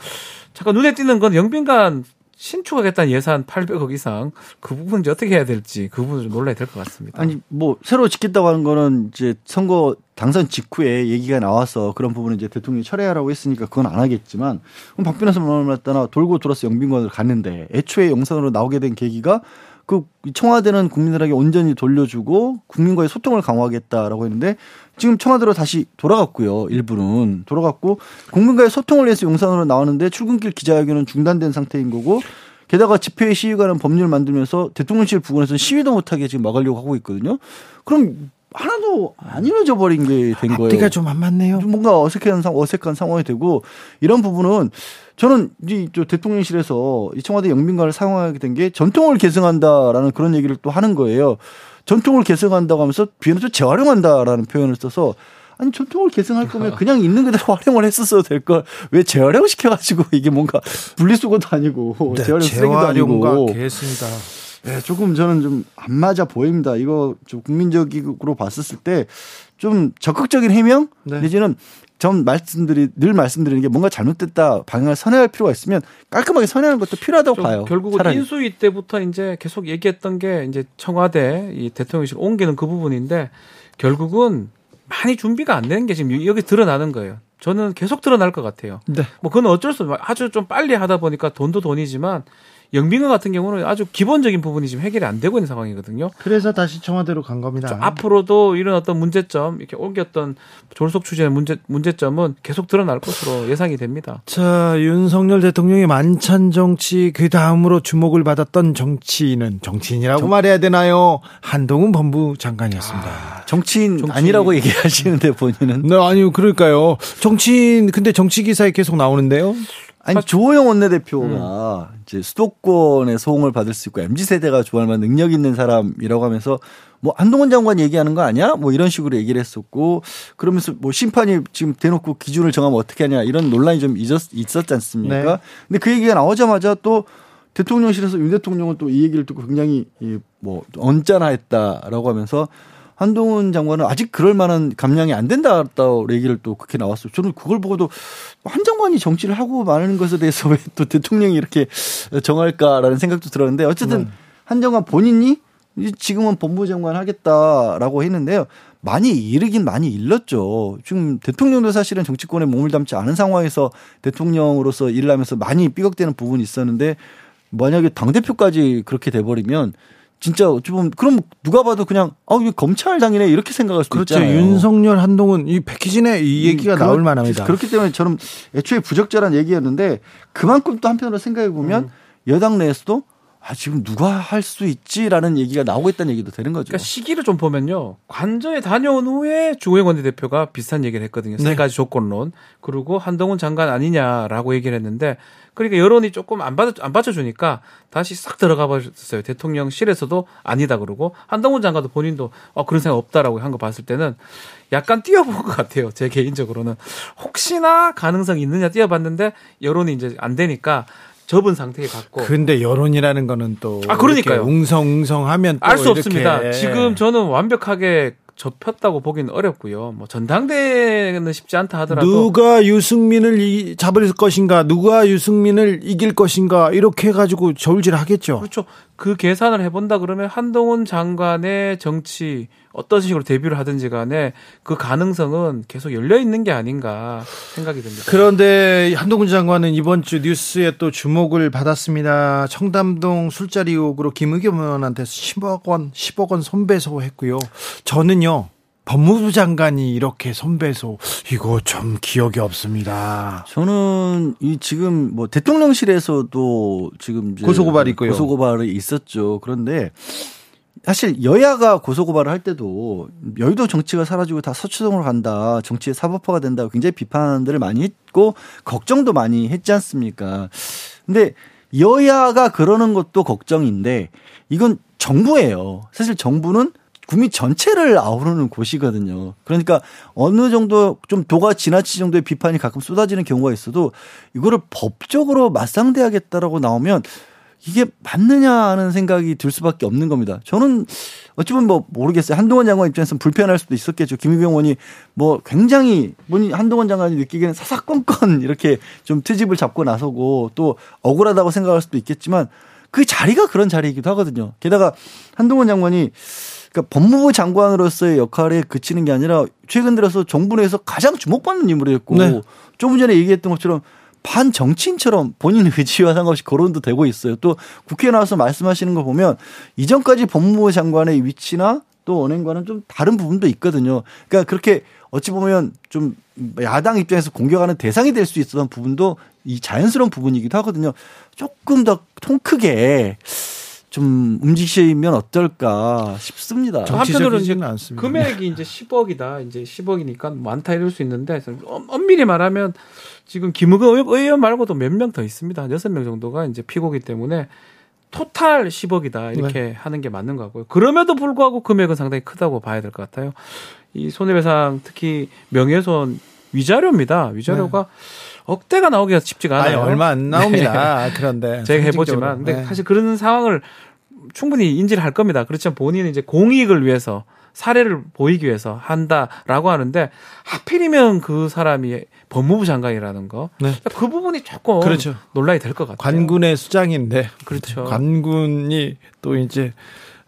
잠깐 눈에 띄는 건 영빈관 신축하겠다는 예산 800억 이상 그 부분 이제 어떻게 해야 될지 그 부분을 좀 놀라야 될것 같습니다. 아니 뭐 새로 짓겠다고 하는 거는 이제 선거 당선 직후에 얘기가 나와서 그런 부분은 이제 대통령이 철회하라고 했으니까 그건 안 하겠지만 그럼 박 변호사 말했다나 돌고 돌아서 영빈관을 갔는데 애초에 영상으로 나오게 된 계기가 그 청와대는 국민들에게 온전히 돌려주고 국민과의 소통을 강화하겠다라고 했는데 지금 청와대로 다시 돌아갔고요. 일부는 돌아갔고 국민과의 소통을 위해서 영상으로 나왔는데 출근길 기자회견은 중단된 상태인 거고 게다가 집회 시위 관한 법률 만들면서 대통령실 부근에서 시위도 못하게 지금 막으려고 하고 있거든요. 그럼 하나도 안 이루어져 버린 게 된 거예요. 앞뒤가 좀 안 맞네요. 좀 뭔가 어색한 상 어색한 상황이 되고 이런 부분은 저는 이저 대통령실에서 이 청와대 영빈관을 사용하게 된 게 전통을 계승한다라는 그런 얘기를 또 하는 거예요. 전통을 계승한다고 하면서 비엔도 재활용한다라는 표현을 써서 아니 전통을 계승할 거면 그냥 있는 그대로 활용을 했었어도 될 걸 왜 재활용 시켜가지고 이게 뭔가 분리수거도 아니고 네, 재활용 쓰레기도 아니고 계승이다. 네, 조금 저는 좀 안 맞아 보입니다. 이거 좀 국민적으로 봤었을 때 좀 적극적인 해명 네. 내지는 전 말씀드리 늘 말씀드리는 게 뭔가 잘못됐다 방향을 선회할 필요가 있으면 깔끔하게 선회하는 것도 필요하다고 좀 봐요. 결국은 차라리. 인수위 때부터 이제 계속 얘기했던 게 이제 청와대 이 대통령실 옮기는 그 부분인데 결국은 많이 준비가 안 되는 게 지금 여기 드러나는 거예요. 저는 계속 드러날 것 같아요. 네. 뭐 그건 어쩔 수 없어요. 아주 좀 빨리 하다 보니까 돈도 돈이지만 영빈관 같은 경우는 아주 기본적인 부분이 지금 해결이 안 되고 있는 상황이거든요. 그래서 다시 청와대로 간 겁니다. 좀 앞으로도 이런 어떤 문제점, 이렇게 옮겼던 졸속 추진의 문제, 문제점은 계속 드러날 것으로 예상이 됩니다. 자, 윤석열 대통령의 만찬 정치 그 다음으로 주목을 받았던 정치인은 정치인이라고 말해야 되나요? 한동훈 법무 장관이었습니다. 정치인 정치- 아니라고 얘기하시는데 본인은 네, 아니요, 그러니까요. 정치인 근데 정치 기사에 계속 나오는데요. 아니 조호영 원내대표가 이제 수도권의 소홍을 받을 수 있고 mz 세대가 좋아할 만한 능력 있는 사람이라고 하면서 뭐 한동훈 장관 얘기하는 거 아니야? 뭐 이런 식으로 얘기를 했었고 그러면서 뭐 심판이 지금 대놓고 기준을 정하면 어떻게 하냐 이런 논란이 좀 있었, 있었지 않습니까? 네. 근데 그 얘기가 나오자마자 또 대통령실에서 윤 대통령은 또 이 얘기를 듣고 굉장히 이뭐 언짢아했다라고 하면서 한동훈 장관은 아직 그럴 만한 감량이 안 된다고 얘기를 또 그렇게 나왔어요. 저는 그걸 보고도 한 장관이 정치를 하고 마는 것에 대해서 왜 또 대통령이 이렇게 정할까라는 생각도 들었는데 어쨌든 한 장관 본인이 지금은 법무장관 하겠다라고 했는데요. 많이 이르긴 많이 일렀죠. 지금 대통령도 사실은 정치권에 몸을 담지 않은 상황에서 대통령으로서 일을 하면서 많이 삐걱대는 부분이 있었는데 만약에 당대표까지 그렇게 돼버리면 진짜 어찌 보면 그럼 누가 봐도 그냥 아 이거 검찰당이네 이렇게 생각할 수도 그렇죠. 있잖아요. 윤석열, 한동훈 이 패키지네 이 얘기가 음, 나올 그렇- 만합니다. 그렇기 때문에 저는 애초에 부적절한 얘기였는데 그만큼 또 한편으로 생각해 보면 음. 여당 내에서도 아 지금 누가 할 수 있지라는 얘기가 나오고 있다는 얘기도 되는 거죠. 그러니까 시기를 좀 보면요. 관저에 다녀온 후에 주호영 원내대표가 비슷한 얘기를 했거든요. 세 네. 가지 조건론. 그리고 한동훈 장관 아니냐라고 얘기를 했는데 그러니까 여론이 조금 안 받아 안 받쳐주니까 다시 싹 들어가 버렸어요. 대통령실에서도 아니다 그러고 한동훈 장관도 본인도 어 그런 생각 없다라고 한 거 봤을 때는 약간 뛰어본 것 같아요. 제 개인적으로는 혹시나 가능성이 있느냐 뛰어봤는데 여론이 이제 안 되니까 접은 상태에 갔고 근데 여론이라는 거는 또 아, 그러니까요. 웅성웅성하면 알 수 없습니다. 지금 저는 완벽하게 접혔다고 보기는 어렵고요. 뭐 전당대회는 쉽지 않다 하더라도 누가 유승민을 이, 잡을 것인가, 누가 유승민을 이길 것인가 이렇게 해가지고 저울질 하겠죠. 그렇죠. 그 계산을 해본다 그러면 한동훈 장관의 정치 어떤 식으로 데뷔를 하든지 간에 그 가능성은 계속 열려 있는 게 아닌가 생각이 듭니다. 그런데 한동훈 장관은 이번 주 뉴스에 또 주목을 받았습니다. 청담동 술자리 의혹으로 김의겸 의원한테 10억 원, 10억 원 손배소했고요. 저는요. 법무부 장관이 이렇게 손배소 이거 좀 기억이 없습니다. 저는 이 지금 뭐 대통령실에서도 지금 고소고발이 있고요. 고소고발이 있었죠. 그런데 사실 여야가 고소고발을 할 때도 여의도 정치가 사라지고 다 서초동으로 간다. 정치의 사법화가 된다. 굉장히 비판들을 많이 했고 걱정도 많이 했지 않습니까? 근데 여야가 그러는 것도 걱정인데 이건 정부예요. 사실 정부는 국민 전체를 아우르는 곳이거든요. 그러니까 어느 정도 좀 도가 지나치 정도의 비판이 가끔 쏟아지는 경우가 있어도 이거를 법적으로 맞상대하겠다라고 나오면 이게 맞느냐 하는 생각이 들 수밖에 없는 겁니다. 저는 어찌 보면 뭐 모르겠어요. 한동훈 장관 입장에서는 불편할 수도 있었겠죠. 김의겸 의원이 뭐 굉장히 본인 한동훈 장관이 느끼기에는 사사건건 이렇게 좀 트집을 잡고 나서고 또 억울하다고 생각할 수도 있겠지만 그 자리가 그런 자리이기도 하거든요. 게다가 한동훈 장관이 그러니까 법무부 장관으로서의 역할에 그치는 게 아니라 최근 들어서 정부 내에서 가장 주목받는 인물이었고 네. 조금 전에 얘기했던 것처럼 반 정치인처럼 본인 의지와 상관없이 거론도 되고 있어요. 또 국회에 나와서 말씀하시는 거 보면 이전까지 법무부 장관의 위치나 또 언행과는 좀 다른 부분도 있거든요. 그러니까 그렇게 어찌 보면 좀 야당 입장에서 공격하는 대상이 될 수 있었던 부분도 이 자연스러운 부분이기도 하거든요. 조금 더 통 크게 좀 움직이시면 어떨까 싶습니다. 저 한편으로는 이제 정치적이지는 않습니다. 금액이 이제 10억이다. 이제 10억이니까 많다 이럴 수 있는데 엄- 엄밀히 말하면 지금 김의겸 의원 말고도 몇 명 더 있습니다. 한 6명 정도가 이제 피고기 때문에 토탈 10억이다. 이렇게 하는 게 맞는 것 같고요. 그럼에도 불구하고 금액은 상당히 크다고 봐야 될 것 같아요. 이 손해배상 특히 명예훼손 위자료입니다. 위자료가 억대가 나오기가 쉽지가 아니 않아요. 얼마 안 나옵니다. 그런데 제가. 해보지만, 근데 네. 사실 그런 상황을 충분히 인지를 할 겁니다. 그렇지만 본인은 이제 공익을 위해서 사례를 보이기 위해서 한다라고 하는데 하필이면 그 사람이 법무부 장관이라는 거. 네. 그 부분이 조금 그렇죠. 논란이 될 것 같아요. 관군의 수장인데 그렇죠. 관군이 또 이제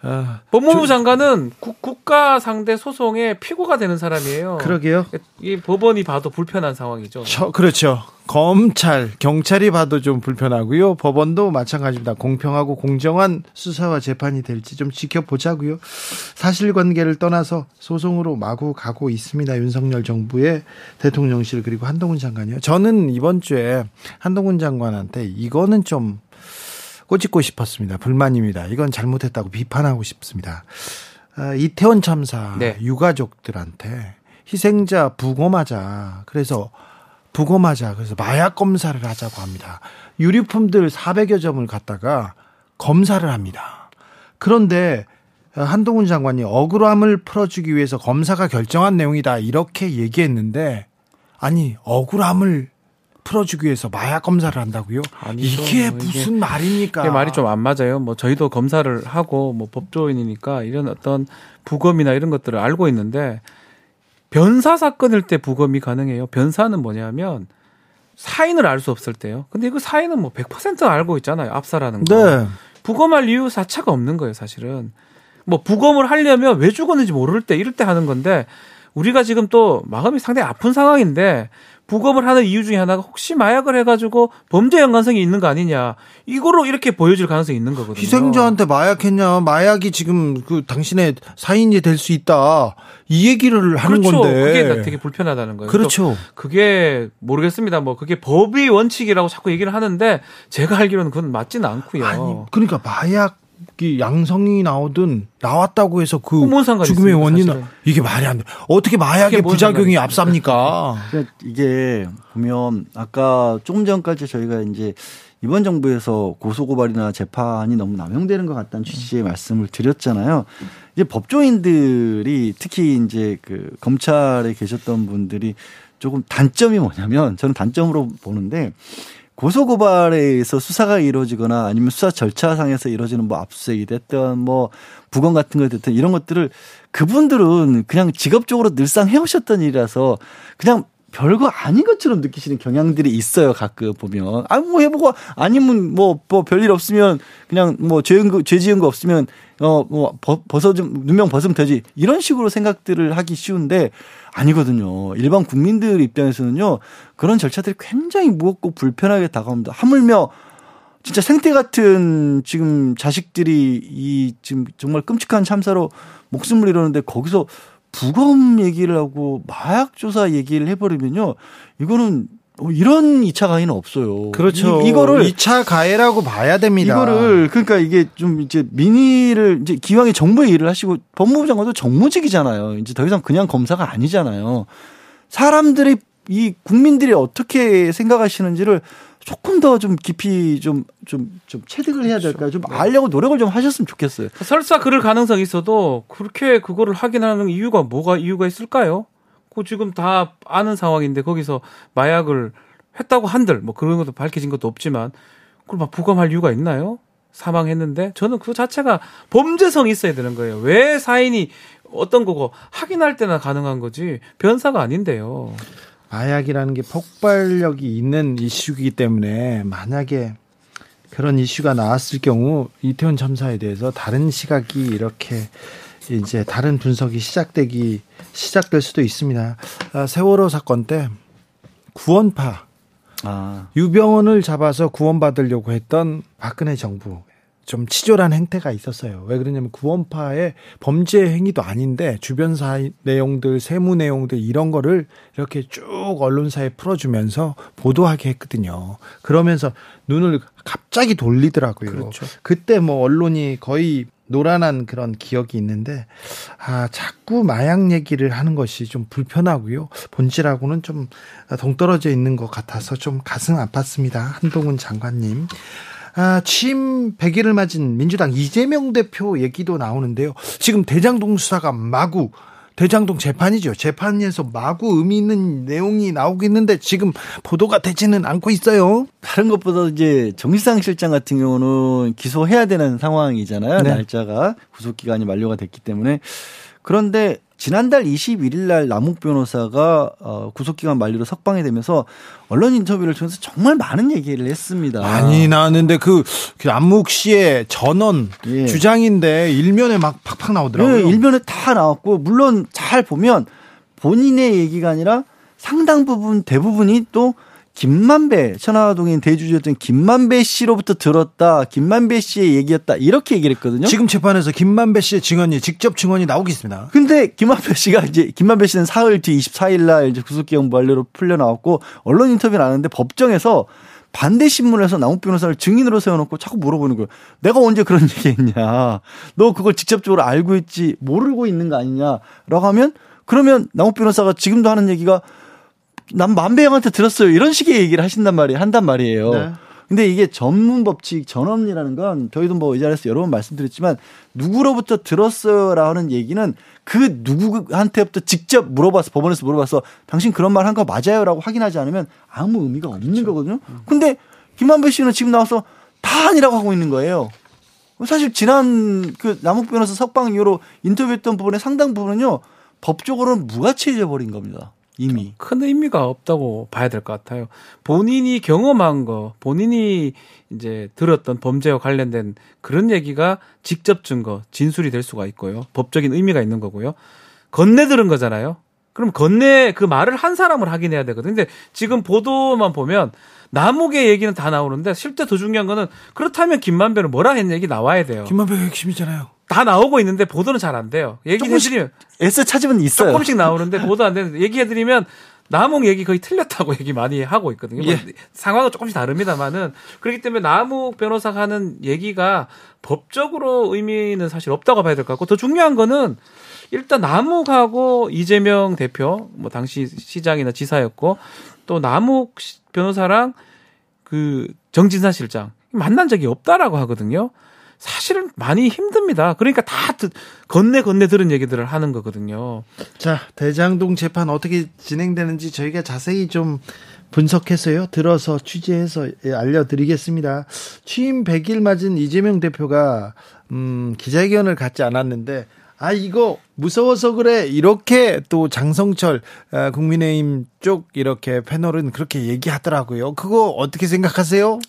아, 법무부 장관은 국, 국가 상대 소송의 피고가 되는 사람이에요. 그러게요. 이 법원이 봐도 불편한 상황이죠. 저, 그렇죠. 검찰, 경찰이 봐도 좀 불편하고요. 법원도 마찬가지입니다. 공평하고 공정한 수사와 재판이 될지 좀 지켜보자고요. 사실관계를 떠나서 소송으로 마구 가고 있습니다. 윤석열 정부의 대통령실 그리고 한동훈 장관이요. 저는 이번 주에 한동훈 장관한테 이거는 좀 꼬집고 싶었습니다. 불만입니다. 이건 잘못했다고 비판하고 싶습니다. 아, 이태원 참사 네. 유가족들한테 희생자 부검하자. 그래서 부검하자. 그래서 마약 검사를 하자고 합니다. 유류품들 400여 점을 갖다가 검사를 합니다. 그런데 한동훈 장관이 억울함을 풀어주기 위해서 검사가 결정한 내용이다. 이렇게 얘기했는데 아니 억울함을 풀어주기 위해서 마약 검사를 한다고요? 아니죠. 이게 무슨 말입니까? 이게 말이 좀 안 맞아요. 뭐 저희도 검사를 하고 뭐 법조인이니까 이런 어떤 부검이나 이런 것들을 알고 있는데 변사 사건일 때 부검이 가능해요. 변사는 뭐냐면 사인을 알 수 없을 때요. 근데 그 사인은 뭐 100% 알고 있잖아요. 압사라는 거. 네. 부검할 이유 자체가 없는 거예요, 사실은. 뭐 부검을 하려면 왜 죽었는지 모를 때 이럴 때 하는 건데 우리가 지금 또 마음이 상당히 아픈 상황인데 부검을 하는 이유 중에 하나가 혹시 마약을 해가지고 범죄 연관성이 있는 거 아니냐 이거로 이렇게 보여질 가능성이 있는 거거든요. 희생자한테 마약했냐? 마약이 지금 그 당신의 사인이 될 수 있다. 이 얘기를 하는 그렇죠. 건데. 그게 되게 불편하다는 거예요. 그렇죠. 그게 모르겠습니다. 뭐 그게 법의 원칙이라고 자꾸 얘기를 하는데 제가 알기로는 그건 맞지는 않고요. 아니, 그러니까 마약 이 양성이 나오든 나왔다고 해서 그 상관이 죽음의 원인은 사실은. 이게 말이 안 돼. 어떻게 마약의 뭔 부작용이 앞삽니까? 그러니까 이게 보면 아까 조금 전까지 저희가 이제 이번 정부에서 고소고발이나 재판이 너무 남용되는 것 같다는 취지의 말씀을 드렸잖아요. 이제 법조인들이 특히 이제 그 검찰에 계셨던 분들이 조금 단점이 뭐냐면 저는 단점으로 보는데 고소고발에서 수사가 이루어지거나 아니면 수사 절차상에서 이루어지는 뭐 압수수색이 됐든 뭐 부검 같은 거 됐든 이런 것들을 그분들은 그냥 직업적으로 늘상 해오셨던 일이라서 그냥 별거 아닌 것처럼 느끼시는 경향들이 있어요 가끔 보면. 아뭐 해보고 아니면 뭐 뭐 별일 없으면 그냥 뭐 죄은 거, 죄 지은 거 없으면 어 뭐 벗어 좀 누명 벗으면 되지. 이런 식으로 생각들을 하기 쉬운데 아니거든요. 일반 국민들 입장에서는요 그런 절차들이 굉장히 무겁고 불편하게 다가옵니다. 하물며 진짜 생태 같은 지금 자식들이 이 지금 정말 끔찍한 참사로 목숨을 잃었는데 거기서 부검 얘기를 하고 마약 조사 얘기를 해버리면요 이거는 어, 이런 2차 가해는 없어요. 그렇죠. 이, 거를 2차 가해라고 봐야 됩니다. 이거를 그러니까 이게 좀 이제 민의를 이제 기왕에 정부의 일을 하시고 법무부 장관도 정무직이잖아요. 이제 더 이상 그냥 검사가 아니잖아요. 사람들이 이 국민들이 어떻게 생각하시는지를 조금 더 좀 깊이 좀 좀좀 체득을 해야 될까요? 좀 알려고 노력을 좀 하셨으면 좋겠어요. 설사 그럴 가능성이 있어도 그렇게 그거를 확인하는 이유가 뭐가 이유가 있을까요? 그 지금 다 아는 상황인데 거기서 마약을 했다고 한들 뭐 그런 것도 밝혀진 것도 없지만 그걸 막 부검할 이유가 있나요? 사망했는데 저는 그 자체가 범죄성이 있어야 되는 거예요. 왜 사인이 어떤 거고 확인할 때나 가능한 거지 변사가 아닌데요. 마약이라는 게 폭발력이 있는 이슈이기 때문에 만약에 그런 이슈가 나왔을 경우 이태원 참사에 대해서 다른 시각이 이렇게 이제 다른 분석이 시작되기 시작될 수도 있습니다. 아, 세월호 사건 때 구원파 아, 유병원을 잡아서 구원받으려고 했던 박근혜 정부 좀 치졸한 행태가 있었어요. 왜 그러냐면 구원파의 범죄 행위도 아닌데 주변 사 내용들, 세무 내용들 이런 거를 이렇게 쭉 언론사에 풀어주면서 보도하게 했거든요. 그러면서 눈을 갑자기 돌리더라고요. 그렇죠. 그때 뭐 언론이 거의 노란한 그런 기억이 있는데 아 자꾸 마약 얘기를 하는 것이 좀 불편하고요. 본질하고는 좀 동떨어져 있는 것 같아서 좀 가슴 아팠습니다. 한동훈 장관님. 아, 취임 100일을 맞은 민주당 이재명 대표 얘기도 나오는데요. 지금 대장동 수사가 마구 대장동 재판이죠. 재판에서 마구 의미 있는 내용이 나오고 있는데 지금 보도가 되지는 않고 있어요. 다른 것보다 이제 정일상 실장 같은 경우는 기소해야 되는 상황이잖아요. 네. 날짜가 구속 기간이 만료가 됐기 때문에 그런데 지난달 21일 날 남욱 변호사가 어, 구속기간 만료로 석방이 되면서 언론 인터뷰를 통해서 정말 많은 얘기를 했습니다. 많이 나왔는데 그, 그 안묵 씨의 전원 예. 주장인데 일면에 막 팍팍 나오더라고요. 네, 일면에 다 나왔고 물론 잘 보면 본인의 얘기가 아니라 상당 부분 대부분이 또 김만배 천하동인 대주주였던 김만배 씨로부터 들었다 김만배 씨의 얘기였다 이렇게 얘기를 했거든요. 지금 재판에서 김만배 씨의 증언이 직접 증언이 나오겠습니다. 근데 김만배 씨가 이제 김만배 씨는 사흘 뒤 24일 날 이제 구속기간 만료로 풀려 나왔고 언론 인터뷰를 안 하는데 법정에서 반대 신문에서 남욱 변호사를 증인으로 세워놓고 자꾸 물어보는 거예요. 내가 언제 그런 얘기했냐? 너 그걸 직접적으로 알고 있지 모르고 있는 거 아니냐?라고 하면 그러면 남욱 변호사가 지금도 하는 얘기가 난 만배 형한테 들었어요. 이런 식의 얘기를 하신단 말이에요. 한단 말이에요. 네. 근데 이게 전문 법칙 전업리라는 건 저희도 뭐 이 자리에서 여러 번 말씀드렸지만 누구로부터 들었어요라는 얘기는 그 누구한테부터 직접 물어봐서 법원에서 물어봐서 당신 그런 말 한 거 맞아요라고 확인하지 않으면 아무 의미가 없는 거거든요. 근데 김만배 씨는 지금 나와서 다 아니라고 하고 있는 거예요. 사실 지난 그 남욱 변호사 석방 이후로 인터뷰했던 부분의 상당 부분은요 법적으로는 무가치해져 버린 겁니다. 이미. 큰 의미가 없다고 봐야 될 것 같아요. 본인이 경험한 거, 본인이 이제 들었던 범죄와 관련된 그런 얘기가 직접 증거, 진술이 될 수가 있고요. 법적인 의미가 있는 거고요. 건네 들은 거잖아요. 그럼 건네 그 말을 한 사람을 확인해야 되거든요. 근데 지금 보도만 보면 남욱의 얘기는 다 나오는데 실제 더 중요한 거는 그렇다면 김만배는 뭐라 했는 얘기 나와야 돼요. 김만배가 핵심이잖아요. 다 나오고 있는데 보도는 잘 안 돼요. 얘기해드리면 애써 찾으면 있어요. 조금씩 나오는데 보도 안 되는데 얘기해드리면 남욱 얘기 거의 틀렸다고 얘기 많이 하고 있거든요. 뭐 예. 상황은 조금씩 다릅니다만은 그렇기 때문에 남욱 변호사가 하는 얘기가 법적으로 의미는 사실 없다고 봐야 될 것 같고 더 중요한 거는 일단 남욱하고 이재명 대표 뭐 당시 시장이나 지사였고 또 남욱 시- 변호사랑 그 정진사 실장 만난 적이 없다라고 하거든요. 사실은 많이 힘듭니다. 그러니까 다 듣- 건네 건네 들은 얘기들을 하는 거거든요. 자, 대장동 재판 어떻게 진행되는지 저희가 자세히 좀 분석해서요. 들어서 취재해서 예, 알려드리겠습니다. 취임 100일 맞은 이재명 대표가 음, 기자회견을 갖지 않았는데 아 이거 무서워서 그래 이렇게 또 장성철 아, 국민의힘 쪽 이렇게 패널은 그렇게 얘기하더라고요. 그거 어떻게 생각하세요?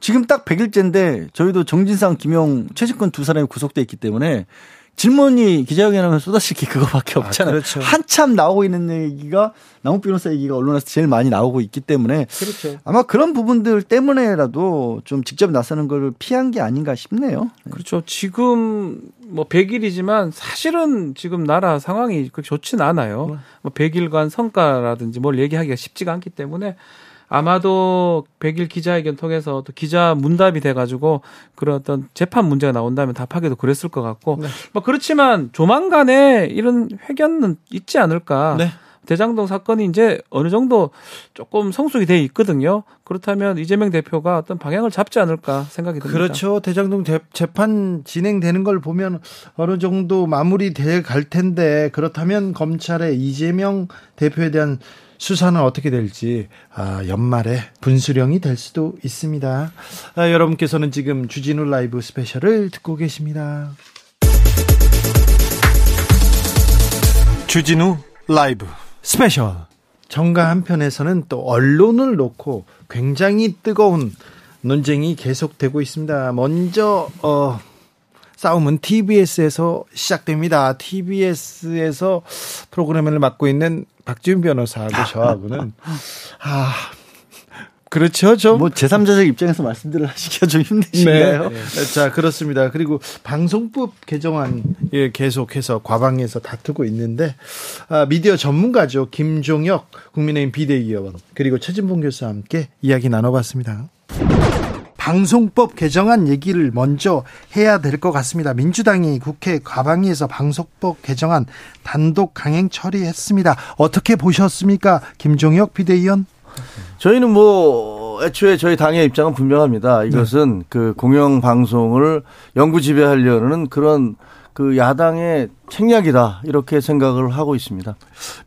지금 딱 100일째인데 저희도 정진상, 김용, 최식권 두 사람이 구속돼 있기 때문에 질문이 기자회견하면 쏟아질 게 그거밖에 없잖아요. 그렇죠. 한참 나오고 있는 얘기가 남욱 변호사 얘기가 언론에서 제일 많이 나오고 있기 때문에 그렇죠. 아마 그런 부분들 때문에라도 좀 직접 나서는 걸 피한 게 아닌가 싶네요. 그렇죠. 지금 뭐 100일이지만 사실은 지금 나라 상황이 그렇게 좋지는 않아요. 뭐 100일간 성과라든지 뭘 얘기하기가 쉽지가 않기 때문에 아마도 100일 기자회견 통해서 또 기자 문답이 돼가지고 그런 어떤 재판 문제가 나온다면 답하기도 그랬을 것 같고 뭐 그렇지만 조만간에 이런 회견은 있지 않을까. 네. 대장동 사건이 이제 어느 정도 조금 성숙이 돼 있거든요. 그렇다면 이재명 대표가 어떤 방향을 잡지 않을까 생각이 듭니다. 그렇죠. 대장동 재- 재판 진행되는 걸 보면 어느 정도 마무리돼 갈 텐데 그렇다면 검찰의 이재명 대표에 대한 수사는 어떻게 될지 아, 연말에 분수령이 될 수도 있습니다. 아, 여러분께서는 지금 주진우 라이브 스페셜을 듣고 계십니다. 주진우 라이브 스페셜 정가 한편에서는 또 언론을 놓고 굉장히 뜨거운 논쟁이 계속되고 있습니다. 먼저 어 싸움은 TBS에서 시작됩니다. TBS에서 프로그램을 맡고 있는 박지훈 변호사하고 저하고는 아 그렇죠 좀뭐 제3자적 입장에서 말씀들을 하시기가 좀 힘드신가요? 네. 자, 그렇습니다. 그리고 방송법 개정안 예, 계속해서 과방에서 다투고 있는데 아, 미디어 전문가죠. 김종혁 국민의힘 비대위원 그리고 최진봉 교수와 함께 이야기 나눠 봤습니다. 방송법 개정안 얘기를 먼저 해야 될 것 같습니다. 민주당이 국회 과방위에서 방송법 개정안 단독 강행 처리했습니다. 어떻게 보셨습니까? 김종혁 비대위원? 저희는 뭐 애초에 저희 당의 입장은 분명합니다. 이것은 그 공영 방송을 영구 지배하려는 그런 그 야당의 책략이다 이렇게 생각을 하고 있습니다.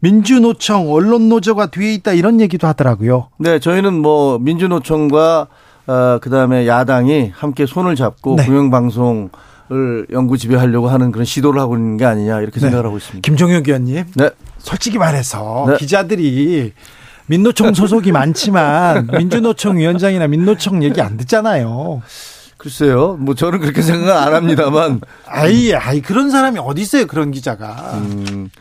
민주노총 언론노조가 뒤에 있다 이런 얘기도 하더라고요. 네, 저희는 뭐 민주노총과 어, 그다음에 야당이 함께 손을 잡고 네. 공영방송 을 연구 지배하려고 하는 그런 시도를 하고 있는 게 아니냐 이렇게 네. 생각을 하고 있습니다. 김종혁 의원님. 네. 솔직히 말해서 네. 기자들이 민노총 소속이 많지만 민주노총 위원장이나 민노총 얘기 안 듣잖아요. 글쎄요, 뭐 저는 그렇게 생각 안 합니다만, 아이, 아이 그런 사람이 어디 있어요? 그런 기자가. 음,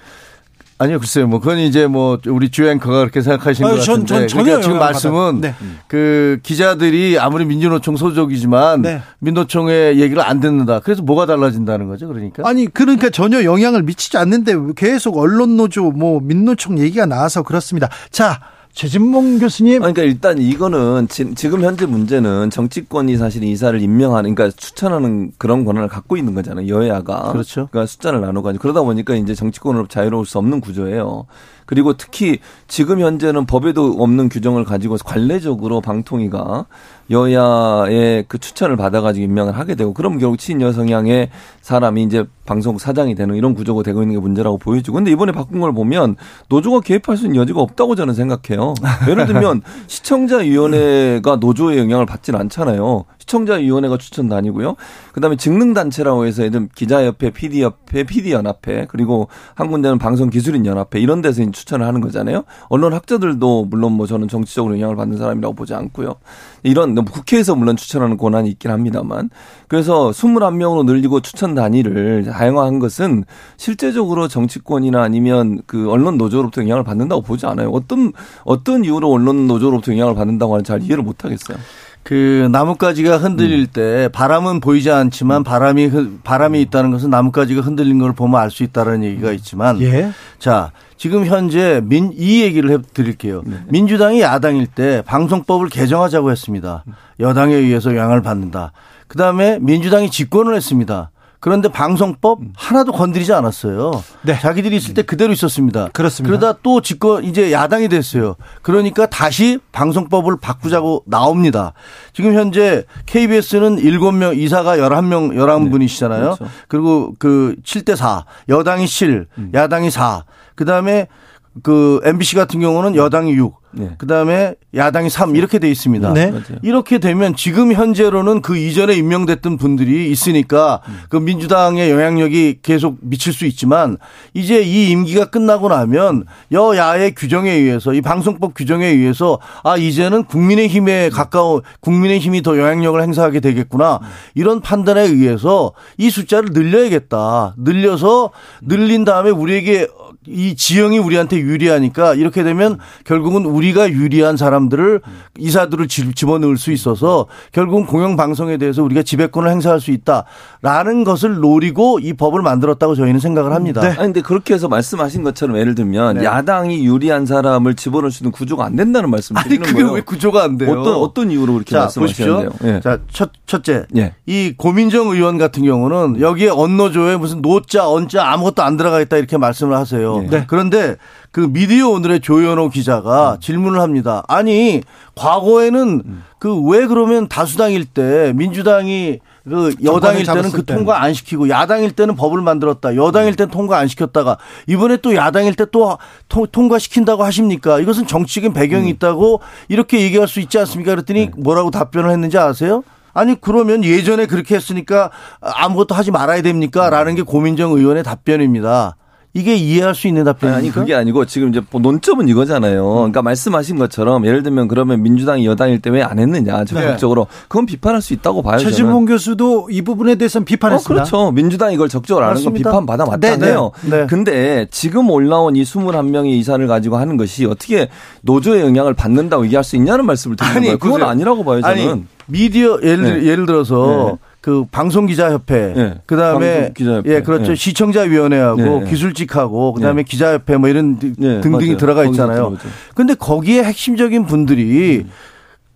아니요, 글쎄요, 뭐 그건 이제 뭐 우리 주 앵커가 그렇게 생각하시는 아유, 것 전- 같은데, 전 전혀 그러니까 지금 말씀은. 네. 그 기자들이 아무리 민주노총 소속이지만 네. 민노총의 얘기를 안 듣는다. 그래서 뭐가 달라진다는 거죠, 그러니까? 아니 그러니까 전혀 영향을 미치지 않는데 계속 언론 노조 뭐 민노총 얘기가 나와서 그렇습니다. 자 최진봉 교수님 그러니까 일단 이거는 지, 금 현재 문제는 정치권이 사실 이사를 임명하는 그러니까 추천하는 그런 권한을 갖고 있는 거잖아요. 여야가. 그렇죠. 그러니까 숫자를 나눠가지고 그러다 보니까 이제 정치권으로 자유로울 수 없는 구조예요. 그리고 특히 지금 현재는 법에도 없는 규정을 가지고 관례적으로 방통위가 여야의 그 추천을 받아가지고 임명을 하게 되고 그럼 결국 친여 성향의 사람이 이제 방송 사장이 되는 이런 구조가 되고 있는 게 문제라고 보여지고 근데 이번에 바꾼 걸 보면 노조가 개입할 수 있는 여지가 없다고 저는 생각해요. 예를 들면 시청자위원회가 노조의 영향을 받지는 않잖아요. 시청자위원회가 추천단이고요. 그다음에 직능단체라고 해서 예를 들면 기자협회, PD협회, PD연합회 그리고 한 군데는 방송기술인연합회 이런 데서 추천을 하는 거잖아요. 언론 학자들도 물론 뭐 저는 정치적으로 영향을 받는 사람이라고 보지 않고요. 이런 뭐 국회에서 물론 추천하는 권한이 있긴 합니다만 그래서 21명으로 늘리고 추천 단위를 다양화한 것은 실제적으로 정치권이나 아니면 그 언론 노조로부터 영향을 받는다고 보지 않아요. 어떤 어떤 이유로 언론 노조로부터 영향을 받는다고 하는 잘 이해를 못 하겠어요. 그 나뭇가지가 흔들릴 때 바람은 보이지 않지만 바람이 흐- 바람이 있다는 것은 나뭇가지가 흔들린 걸 보면 알 수 있다는 얘기가 있지만 예. 자 지금 현재 민 이 얘기를 해 드릴게요. 민주당이 야당일 때 방송법을 개정하자고 했습니다. 여당에 의해서 영향을 받는다. 그 다음에 민주당이 집권을 했습니다. 그런데 방송법 하나도 건드리지 않았어요. 네. 자기들이 있을 때 그대로 있었습니다. 그렇습니다. 그러다 또 집권 이제 야당이 됐어요. 그러니까 다시 방송법을 바꾸자고 나옵니다. 지금 현재 KBS는 7명 이사가 11명 11분이시잖아요. 그렇죠. 그리고 그 7대 4. 여당이 7, 야당이 4. 그다음에 그 MBC 같은 경우는 여당이 6. 네. 그다음에 야당이 3 이렇게 돼 있습니다. 네. 이렇게 되면 지금 현재로는 그 이전에 임명됐던 분들이 있으니까 그 민주당의 영향력이 계속 미칠 수 있지만 이제 이 임기가 끝나고 나면 여야의 규정에 의해서 이 방송법 규정에 의해서 아 이제는 국민의 힘에 가까운 국민의 힘이 더 영향력을 행사하게 되겠구나 이런 판단에 의해서 이 숫자를 늘려야겠다 늘려서 늘린 다음에 우리에게 이 지형이 우리한테 유리하니까 이렇게 되면 결국은 우리가 유리한 사람들을 이사들을 집- 집어넣을 수 있어서 결국은 공영방송에 대해서 우리가 지배권을 행사할 수 있다라는 것을 노리고 이 법을 만들었다고 저희는 생각을 합니다. 네. 아니 근데 그렇게 해서 말씀하신 것처럼 예를 들면 네. 야당이 유리한 사람을 집어넣을 수 있는 구조가 안 된다는 말씀을 아니 드리는 그게 거예요. 왜 구조가 안 돼요? 어떤 어떤 이유로 그렇게 자. 말씀하시는데요? 예. 자, 첫, 첫째. 예. 이 고민정 의원 같은 경우는 여기에 언노조에 무슨 노자, 언자 아무것도 안 들어가 있다 이렇게 말씀을 하세요. 네. 그런데 그 미디어 오늘의 조현호 기자가 음. 질문을 합니다. 아니, 과거에는 그왜 그러면 다수당일 때 민주당이 그 여당일 때는 그 때는. 통과 안 시키고 야당일 때는 법을 만들었다. 여당일 때는 통과 안 시켰다가 이번에 또 야당일 때 또 통과시킨다고 하십니까? 이것은 정치적인 배경이 음. 있다고 이렇게 얘기할 수 있지 않습니까? 그랬더니 네. 뭐라고 답변을 했는지 아세요? 아니 그러면 예전에 그렇게 했으니까 아무것도 하지 말아야 됩니까? 라는 게 고민정 의원의 답변입니다. 이게 이해할 수 있는 아니, 답변입니까? 아니 그게 아니고 지금 이제 뭐 논점은 이거잖아요. 그러니까 말씀하신 것처럼 예를 들면 그러면 민주당이 여당일 때 왜 안 했느냐 적극적으로 그건 비판할 수 있다고 봐요. 최진봉 교수도 이 부분에 대해서는 어, 비판했습니다. 그렇죠. 민주당이 이걸 적극적으로 안 하는 건. 비판 받아 맞잖아요. 네, 네, 네. 근데 지금 올라온 이 21명의 이사를 가지고 하는 것이 어떻게 노조의 영향을 받는다고 얘기할 수 있냐는 말씀을 드리는 거예요. 그건 보세요. 아니라고 봐요, 저는. 아니 미디어 예를 들- 네. 예를 들어서 네. 그 방송 기자협회 네. 그 다음에 방송기자협회. 예 그렇죠 네. 시청자위원회하고 네. 기술직하고 그 다음에 기자협회 뭐 이런 등- 네, 등등이 맞아요. 들어가 있잖아요. 근데 거기에 핵심적인 분들이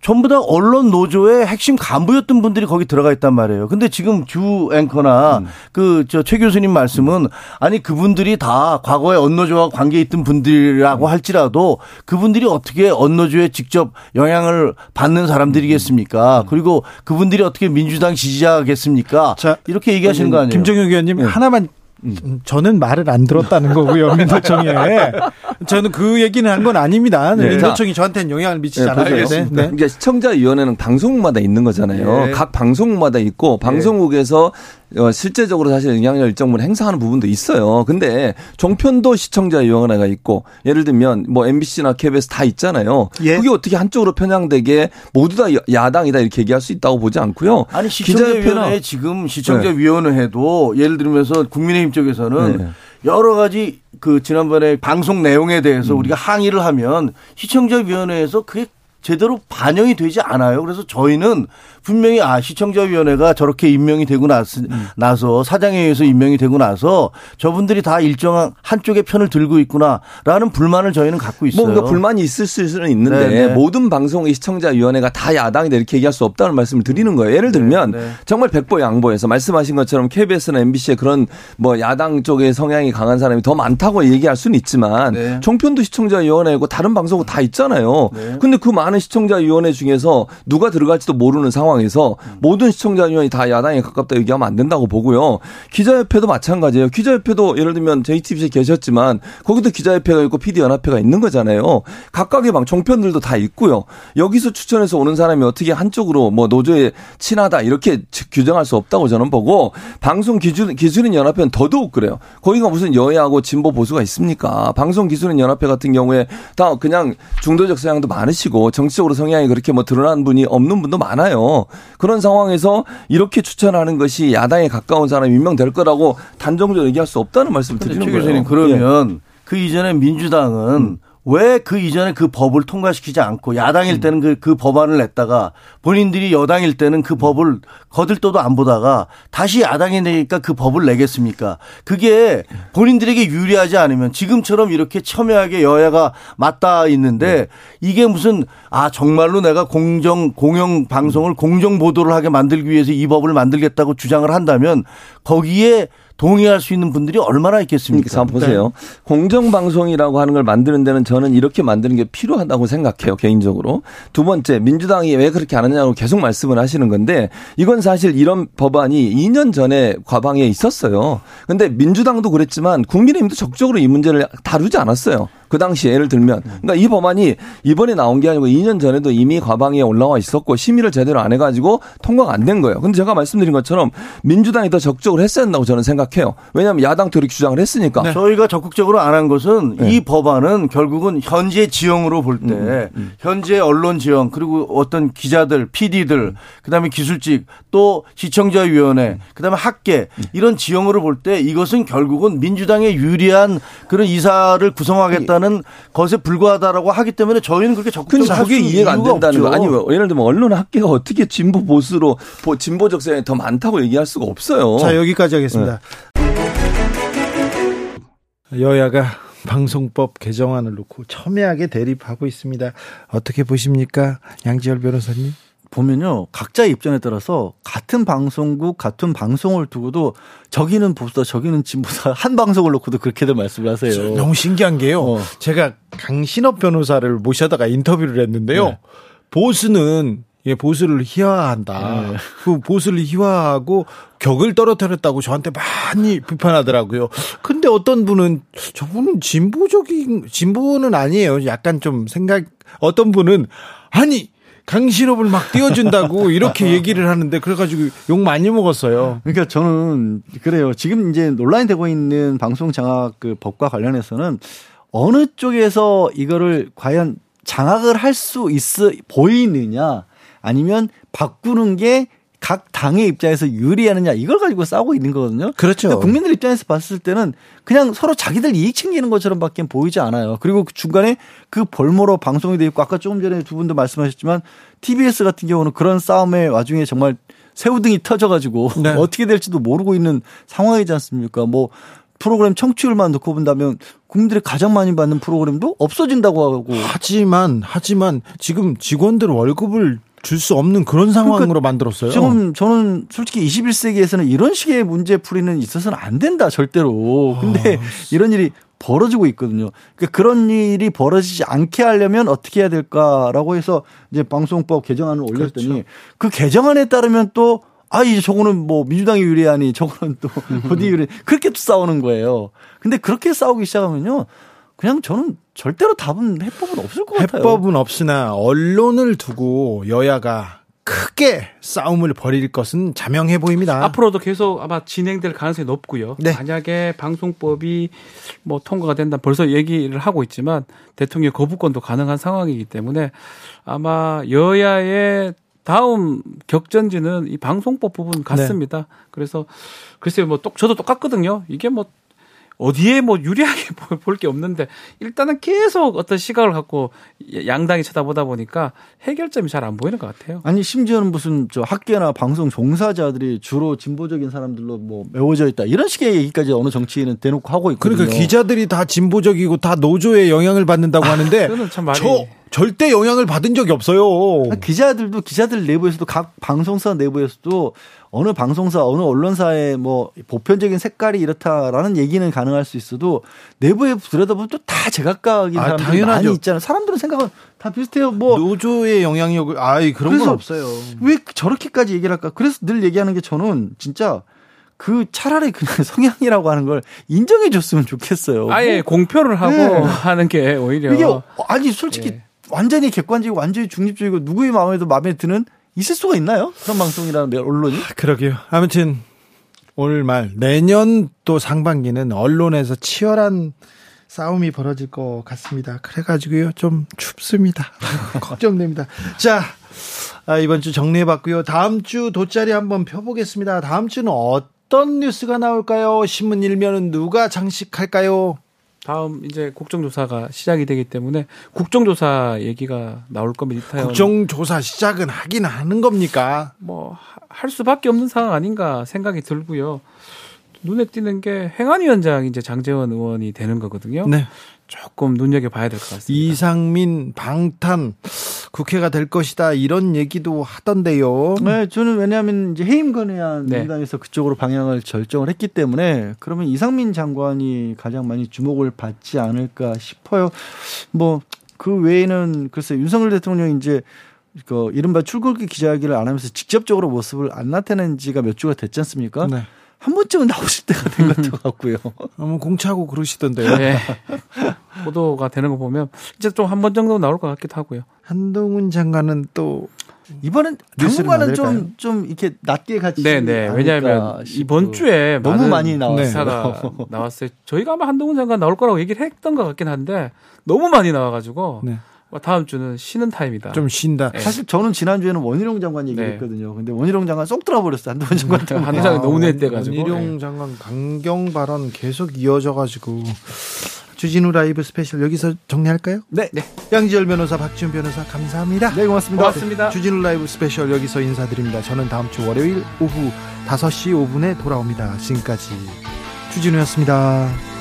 전부 다 언론 노조의 핵심 간부였던 분들이 거기 들어가 있단 말이에요. 근데 지금 주 앵커나 음. 그저 최 교수님 말씀은 아니 그분들이 다 과거에 언노조와 관계 있던 분들이라고 할지라도 그분들이 어떻게 언노조에 직접 영향을 받는 사람들이겠습니까? 음. 그리고 그분들이 어떻게 민주당 지지자겠습니까? 자, 이렇게 얘기하시는 거 아니에요? 김정혁 의원님 예. 하나만 음, 저는 말을 안 들었다는 거고요, 민노총에. 저는 그 얘기는 한 건 아닙니다. 네. 민노총이 저한테는 영향을 미치지 네, 않아요. 네, 네. 그러니까 시청자위원회는 방송국마다 있는 거잖아요. 네. 각 방송국마다 있고 방송국에서 어, 실제적으로 사실 영향력 일정 부분 행사하는 부분도 있어요. 근데 종편도 시청자위원회가 있고 예를 들면 뭐 MBC나 KBS 다 있잖아요. 예. 그게 어떻게 한쪽으로 편향되게 모두 다 야당이다 이렇게 얘기할 수 있다고 보지 않고요. 아니 시청자위원회 지금 시청자위원회도 예를 들면서 국민의힘 쪽에서는 네. 여러 가지 그 지난번에 방송 내용에 대해서 음. 우리가 항의를 하면 시청자위원회에서 그게 제대로 반영이 되지 않아요. 그래서 저희는 분명히 아 시청자위원회가 저렇게 임명이 되고 나서, 음. 나서 사장에 의해서 임명이 되고 나서 저분들이 다 일정한 한쪽의 편을 들고 있구나라는 불만을 저희는 갖고 있어요. 뭔가 불만이 있을 수는 있는데 네, 네. 모든 방송의 시청자위원회가 다 야당이다 이렇게 얘기할 수 없다는 말씀을 드리는 거예요. 예를 들면 네. 정말 백보 양보해서 말씀하신 것처럼 KBS나 MBC에 그런 뭐 야당 쪽의 성향이 강한 사람이 더 많다고 얘기할 수는 있지만 네. 종편도 시청자위원회고 다른 방송은 다 있잖아요. 네. 근데 그 많은 시청자위원회 중에서 누가 들어갈지도 모르는 상황에서 모든 시청자위원이 다 야당에 가깝다 얘기하면 안 된다고 보고요. 기자협회도 마찬가지예요. 기자협회도 예를 들면 JTBC에 계셨지만 거기도 기자협회가 있고 PD연합회가 있는 거잖아요. 각각의 방 종편들도 다 있고요. 여기서 추천해서 오는 사람이 어떻게 한쪽으로 뭐 노조에 친하다 이렇게 규정할 수 없다고 저는 보고 방송 기준 기술인 연합회는 더더욱 그래요. 거기가 무슨 여야하고 진보 보수가 있습니까? 방송 기술인 연합회 같은 경우에 다 그냥 중도적 성향도 많으시고 정 치적으로 성향이 그렇게 뭐 드러난 분이 없는 분도 많아요. 그런 상황에서 이렇게 추천하는 것이 야당에 가까운 사람이 임명될 거라고 단정적으로 얘기할 수 없다는 말씀을 드리는 최 거예요. 교수님 그러면 그 이전에 민주당은 왜 그 이전에 그 법을 통과시키지 않고 야당일 때는 그, 그 법안을 냈다가 본인들이 여당일 때는 그 법을 거들떠도 안 보다가 다시 야당이 내니까 그 법을 내겠습니까? 그게 본인들에게 유리하지 않으면 지금처럼 이렇게 첨예하게 여야가 맞닿아 있는데 이게 무슨 아 정말로 내가 공정 공영 방송을 공정 보도를 하게 만들기 위해서 이 법을 만들겠다고 주장을 한다면 거기에 동의할 수 있는 분들이 얼마나 있겠습니까? 자 보세요. 공정방송이라고 하는 걸 만드는 데는 저는 이렇게 만드는 게 필요하다고 생각해요. 개인적으로. 두 번째 민주당이 왜 그렇게 안 하냐고 계속 말씀을 하시는 건데 이건 사실 이런 법안이 2년 전에 과방에 있었어요. 근데 민주당도 그랬지만 국민의힘도 적극적으로 이 문제를 다루지 않았어요. 그 당시 예를 들면 그러니까 이 법안이 이번에 나온 게 아니고 2년 전에도 이미 과방에 올라와 있었고 심의를 제대로 안 해가지고 통과가 안 된 거예요. 근데 제가 말씀드린 것처럼 민주당이 더 적극적으로 했어야 한다고 저는 생각해요. 왜냐하면 야당도 이렇게 주장을 했으니까. 저희가 적극적으로 안 한 것은 이 법안은 결국은 현재 지형으로 볼때 현재 언론 지형 그리고 어떤 기자들, PD들, 그다음에 기술직 또 시청자위원회, 그다음에 학계 이런 지형으로 볼 때 이것은 결국은 민주당에 유리한 그런 이사를 구성하겠다 는 것에 불과하다라고 하기 때문에 저희는 그렇게 적극적으로 근데 그게 이해가 안 된다는 거. 없죠. 아니, 왜, 예를 들면 언론 학계가 어떻게 진보 보수로 보- 진보적 성향이 더 많다고 얘기할 수가 없어요. 자, 여기까지 하겠습니다. 여야가 방송법 개정안을 놓고 첨예하게 대립하고 있습니다. 어떻게 보십니까? 양지열 변호사님? 보면요 각자의 입장에 따라서 같은 방송국 같은 방송을 두고도 저기는 보수다 저기는 진보다 한 방송을 놓고도 그렇게들 말씀을 하세요. 너무 신기한 게요. 어. 제가 강신업 변호사를 모셔다가 인터뷰를 했는데요. 네. 보수는 예, 보수를 희화한다. 네. 그 보수를 희화하고 격을 떨어뜨렸다고 저한테 많이 비판하더라고요. 근데 어떤 분은 저분은 진보적인 진보는 아니에요. 약간 좀 생각 어떤 분은 아니 강신업을 막 띄워준다고 이렇게 얘기를 하는데 그래가지고 욕 많이 먹었어요. 그러니까 저는 그래요. 지금 이제 논란이 되고 있는 방송 장악 그 법과 관련해서는 어느 쪽에서 이거를 과연 장악을 할 수 있어 보이느냐 아니면 바꾸는 게 각 당의 입장에서 유리하느냐 이걸 가지고 싸우고 있는 거거든요. 그렇죠. 근데 국민들 입장에서 봤을 때는 그냥 서로 자기들 이익 챙기는 것처럼밖에 보이지 않아요. 그리고 그 중간에 그 볼모로 방송이 돼 있고 아까 조금 전에 두 분도 말씀하셨지만 TBS 같은 경우는 그런 싸움의 와중에 정말 새우등이 터져가지고 네. 어떻게 될지도 모르고 있는 상황이지 않습니까? 뭐 프로그램 청취율만 놓고 본다면 국민들이 가장 많이 받는 프로그램도 없어진다고 하고 하지만 하지만 지금 직원들 월급을 줄 수 없는 그런 상황으로 만들었어요. 지금 저는 솔직히 21세기에서는 이런 식의 문제 풀이는 있어서는 안 된다 절대로. 근데 이런 일이 벌어지고 있거든요. 그러니까 그런 일이 벌어지지 않게 하려면 어떻게 해야 될까라고 해서 이제 방송법 개정안을 올렸더니 그 개정안에 따르면 또 아, 이제 저거는 뭐 민주당이 유리하니 저거는 또 어디 유리 그렇게 또 싸우는 거예요. 근데 그렇게 싸우기 시작하면요. 그냥 저는 절대로 답은 해법은 없을 것 같아요. 해법은 없으나 언론을 두고 여야가 크게 싸움을 벌일 것은 자명해 보입니다. 앞으로도 계속 아마 진행될 가능성이 높고요. 네. 만약에 방송법이 뭐 통과가 된다 벌써 얘기를 하고 있지만 대통령 거부권도 가능한 상황이기 때문에 아마 여야의 다음 격전지는 이 방송법 부분 같습니다. 그래서 글쎄요, 뭐 똑, 저도 똑같거든요. 이게 뭐 어디에 뭐 유리하게 볼 게 없는데 일단은 계속 어떤 시각을 갖고 양당이 쳐다보다 보니까 해결점이 잘 안 보이는 것 같아요. 아니 심지어는 무슨 저 학계나 방송 종사자들이 주로 진보적인 사람들로 뭐 메워져 있다 이런 식의 얘기까지 어느 정치인은 대놓고 하고 있거든요. 그러니까 기자들이 다 진보적이고 다 노조의 영향을 받는다고 하는데 그거는 참 말이 저 절대 영향을 받은 적이 없어요. 아, 기자들도 기자들 내부에서도 각 방송사 내부에서도 어느 방송사 어느 언론사의 뭐 보편적인 색깔이 이렇다라는 얘기는 가능할 수 있어도 내부에 들여다보면 또 다 제각각인 아, 사람들이 당연하죠. 많이 있잖아요. 사람들은 생각은 다 비슷해요. 뭐 노조의 영향력을 아이 그런 건 없어요. 왜 저렇게까지 얘기를 할까? 그래서 늘 얘기하는 게 저는 진짜 그 차라리 그냥 성향이라고 하는 걸 인정해 줬으면 좋겠어요. 아예 뭐 공표를 하고 네. 하는 게 오히려 이게 어, 아니 솔직히 예. 완전히 객관적이고 완전히 중립적이고 누구의 마음에도 마음에 드는 있을 수가 있나요? 그런 방송이라는 언론이? 그러게요. 아무튼 오늘 말 내년 또 상반기는 언론에서 치열한 싸움이 벌어질 것 같습니다. 그래가지고요 좀 춥습니다. 걱정됩니다. 자 아, 이번 주 정리해봤고요. 다음 주 돗자리 한번 펴보겠습니다. 다음 주는 어떤 뉴스가 나올까요? 신문 일면은 누가 장식할까요? 다음 이제 국정조사가 시작이 되기 때문에 국정조사 얘기가 나올 겁니다. 이타연. 국정조사 시작은 하긴 하는 겁니까? 뭐 할 수밖에 없는 상황 아닌가 생각이 들고요. 눈에 띄는 게 행안위원장 이제 장재원 의원이 되는 거거든요. 네. 조금 눈여겨 봐야 될 것 같습니다. 이상민 방탄 국회가 될 것이다 이런 얘기도 하던데요. 네, 저는 왜냐하면 이제 해임 건의안 네. 민주당에서 그쪽으로 방향을 결정을 했기 때문에 그러면 이상민 장관이 가장 많이 주목을 받지 않을까 싶어요. 뭐 그 외에는 글쎄 윤석열 대통령이 이제 그 이른바 출국기 기자회견을 안 하면서 직접적으로 모습을 안 나타낸 지가 몇 주가 됐지 않습니까? 네. 한 번쯤은 나오실 때가 된 것 같고요. 너무 공차고 그러시던데요. 네. 보도가 되는 거 보면 이제 좀 한 번 정도 나올 것 같기도 하고요. 한동훈 장관은 또 이번엔 당분간은 만들까요? 좀, 좀 이렇게 낮게 같이. 네네. 왜냐하면 싶고. 이번 주에 너무 많은 많이 나왔어요. 기사가 나왔어요. 저희가 아마 한동훈 장관 나올 거라고 얘기를 했던 것 같긴 한데 너무 많이 나와가지고 네. 뭐 다음 주는 쉬는 타임이다. 좀 쉰다. 네. 사실 저는 지난주에는 원희룡 장관 얘기를 네. 했거든요. 근데 원희룡 장관 쏙 들어버렸어요. 한동훈 장관 때문에. 한동훈 장관 너무 눈에 띄어가지고. 원희룡 장관 강경 발언 계속 이어져가지고 주진우 라이브 스페셜 여기서 정리할까요? 네. 양지열 변호사, 박지훈 변호사 감사합니다. 네, 고맙습니다. 고맙습니다. 주진우 라이브 스페셜 여기서 인사드립니다. 저는 다음 주 월요일 오후 5시 5분에 돌아옵니다. 지금까지 주진우였습니다.